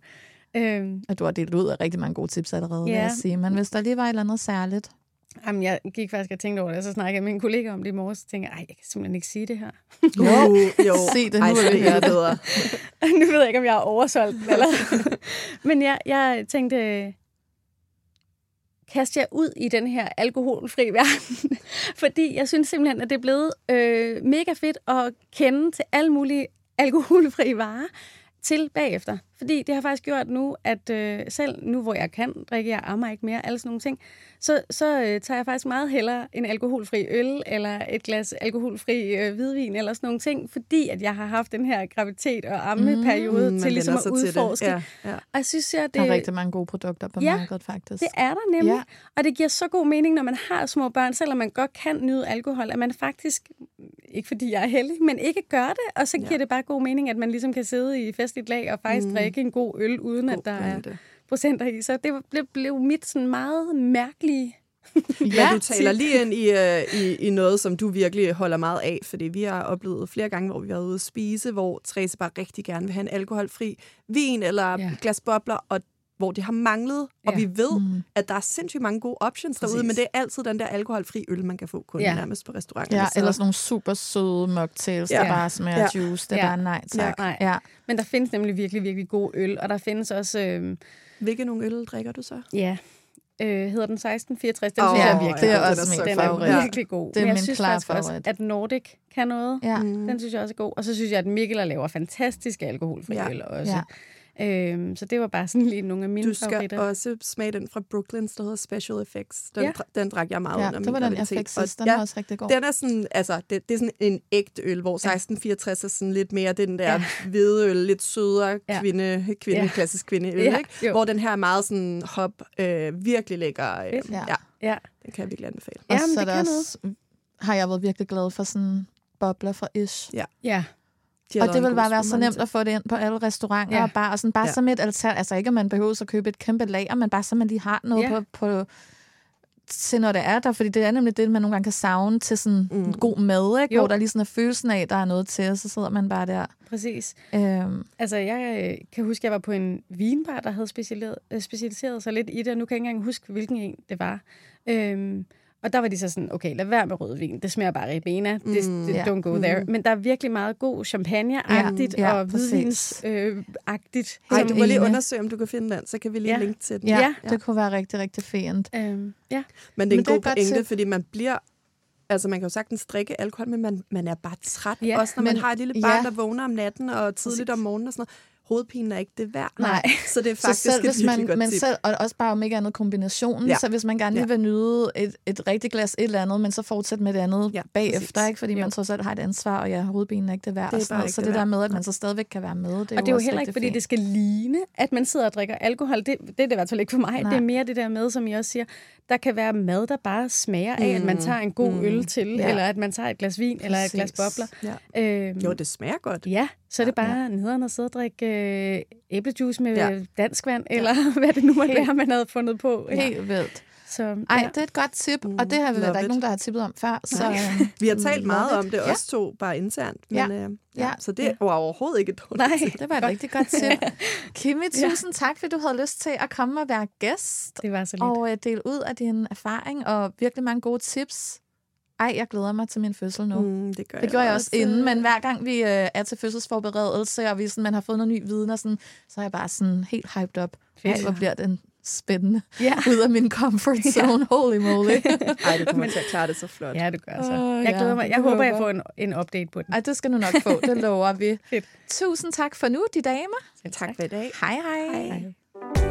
Øhm, Og du har delt ud af rigtig mange gode tips allerede, vil Ja. jeg sige. Men hvis der lige var et eller andet særligt. jamen, jeg gik faktisk og tænkte over det, og så snakkede jeg med en kollega om det i morges, og tænkte, ej, jeg kan simpelthen ikke sige det her. Jo, jo. Se det, nu Ej, vil er det bedre. nu ved jeg ikke, om jeg har oversolgt den, eller... Men jeg, jeg tænkte, kast jer ud i den her alkoholfri verden. Fordi jeg synes simpelthen, at det er blevet øh, mega fedt at kende til alle mulige alkoholfri varer til bagefter. Fordi det har faktisk gjort nu, at øh, selv nu, hvor jeg kan drikke, jeg ammer ikke mere, alle sådan nogle ting, så, så øh, tager jeg faktisk meget hellere en alkoholfri øl, eller et glas alkoholfri øh, hvidvin, eller sådan nogle ting, fordi at jeg har haft den her graviditet- og ammeperiode Mm, til ligesom at til det. udforske. Ja, ja. Og jeg synes, at det, Der er rigtig mange gode produkter på Ja, markedet, faktisk. det er der nemlig. Ja. Og det giver så god mening, når man har små børn, selvom man godt kan nyde alkohol, at man faktisk, ikke fordi jeg er heldig, men ikke gør det. Og så giver Ja. det bare god mening, at man ligesom kan sidde i festligt lag og faktisk mm. drikke en god øl, uden God at der er pointe. procenter i. Så det blev, blev mit sådan meget mærkelige... Ja, du taler lige ind i, øh, i, i noget, som du virkelig holder meget af, fordi vi har oplevet flere gange, hvor vi har været ude at spise, hvor Therese bare rigtig gerne vil have en alkoholfri vin eller ja. glas bobler, og hvor det har manglet, og Ja. vi ved, Mm. at der er sindssygt mange gode options Præcis. derude, men det er altid den der alkoholfri øl, man kan få kun Ja. ja. nærmest på restauranten. Ja, eller sådan nogle super søde mocktails, ja. Ja. der bare smager Ja. juice. Det er Ja. bare nej tak. Nej. Ja. Men der findes nemlig virkelig, virkelig god øl, og der findes også... Øh, Hvilke nogle øl drikker du så? ja, øh, hedder den 1664? Den Åh, synes jeg ja, er virkelig det er også den min er favorit. virkelig god. Det er Men jeg min synes klare faktisk også, favorit. at Nordic kan noget. Ja. Den synes jeg også er god. Og så synes jeg, at Mikkeler laver fantastiske alkoholfri Ja. øl også. Ja. Øhm, så det var bare sådan lige nogle af mine Du skal favoritter. også smage den fra Brooklyn, der hedder Special Effects. Den, Ja. den drak jeg meget ja, under det min var den, jeg sidst. Den ja, var også rigtig god. Den er sådan, altså, det, det er sådan en ægte øl, hvor 1664 er sådan lidt mere den der Ja. hvide øl, lidt sødere Ja. kvinde, kvinde Ja. klassisk kvindeøl, Ja, ikke? jo. Hvor den her er meget sådan hop, øh, virkelig lækker. Øh, ja. Ja. ja, den kan jeg virkelig anbefale. Og Jamen, så det er kan der også, har jeg været virkelig glad for sådan bobler fra Ish. Ja. Ja, De Og det vil bare være så nemt at få det ind på alle restauranter. Ja. Og bare, og sådan, bare Ja. som et alter, altså ikke at man behøver at købe et kæmpe lager, men bare så man lige har noget Ja. på, på til når det er der, fordi det er nemlig det, man nogle gange kan savne til sådan mm. en god mad, ikke? Jo. hvor der lige sådan er følelsen af, at der er noget til, og så sidder man bare der. præcis. Øhm, Altså, jeg øh, kan huske, at jeg var på en vinbar, der havde specialiseret, øh, specialiseret sig lidt i det, og nu kan jeg ikke engang huske, hvilken en det var. Øhm, og der var de så sådan, okay, lad være med rødvin, det smager bare ribena, det, Mm, det, ja. don't go there. Men der er virkelig meget god champagne-agtigt Ja, ja, og hvidvins-agtigt. Ej, Som du må lige undersøge, om du kan finde den, så kan vi lige Ja. linke til den. ja, Ja. det kunne være rigtig, rigtig fint. Øhm, ja. Men det er Men en det er god et godt pointe, fordi man bliver... Altså, man kan jo sagtens drikke alkohol, men man, man er bare træt. Ja, også når man men- har et lille barn, ja. der vågner om natten og tidligt om morgenen og sådan noget. Hovedpinen er ikke det værd. Nej. Så det er faktisk så selv, et hvis man, godt men tip. selv, og også bare om ikke andet kombinationen, Ja. så hvis man gerne lige Ja. vil nyde et, et rigtigt glas et eller andet, men så fortsætte med det andet Ja, bagefter, præcis. ikke? fordi man trods alt har et ansvar, og ja, hovedbenen er ikke det værd. Det er og sådan bare noget. ikke så det det der med, at man så stadigvæk kan være med, det er Og det er jo jo heller ikke, fordi fint. det skal ligne, at man sidder og drikker alkohol. Det, det er det i hvert fald ikke for mig. Nej. Det er mere det der med, som jeg også siger, der kan være mad, der bare smager af, at man tager en god Mm. øl til, Ja. eller at man tager et glas vin, eller et glas bobler. Ja. Øhm, Jo, det smager godt. Ja, så er det bare ja. nederen at sidde og drikke øh, æblejuice med Ja. ja. dansk vand, eller hvad det nu måtte være, man havde fundet på. ikke? Helt vildt. Så, Ej, ja. det er et godt tip, og det har vi love der er ikke nogen, der har tippet om før. Så, øhm, Vi har talt meget love om det, Ja. også to, bare internt. Men, Ja. øh, ja. Ja. Så det var overhovedet ikke et dårligt Nej. tip. Det var et rigtig godt tip. Kimi, tusind tak, fordi du havde lyst til at komme og være gæst. Det var så lidt. Og øh, dele ud af din erfaring, og virkelig mange gode tips. Ej, jeg glæder mig til min fødsel nu. Mm, det gør Det gjorde jeg også inden, men hver gang vi øh, er til fødselsforberedelse, og vi sådan, man har fået noget ny viden, og sådan, så er jeg bare sådan helt hyped op. Ej, hvor bliver den spændende. Ja. Ud af min comfort zone. Holy moly. Ej, du kommer til at klare det så flot. Ja, det gør så. Åh, jeg ja, glæder mig. Jeg håber, jeg får en, en update på den. Ej, det skal du nok få. Det lover vi. Fedt. Tusind tak for nu, de damer. Tak for i dag. Hej, hej. Hej.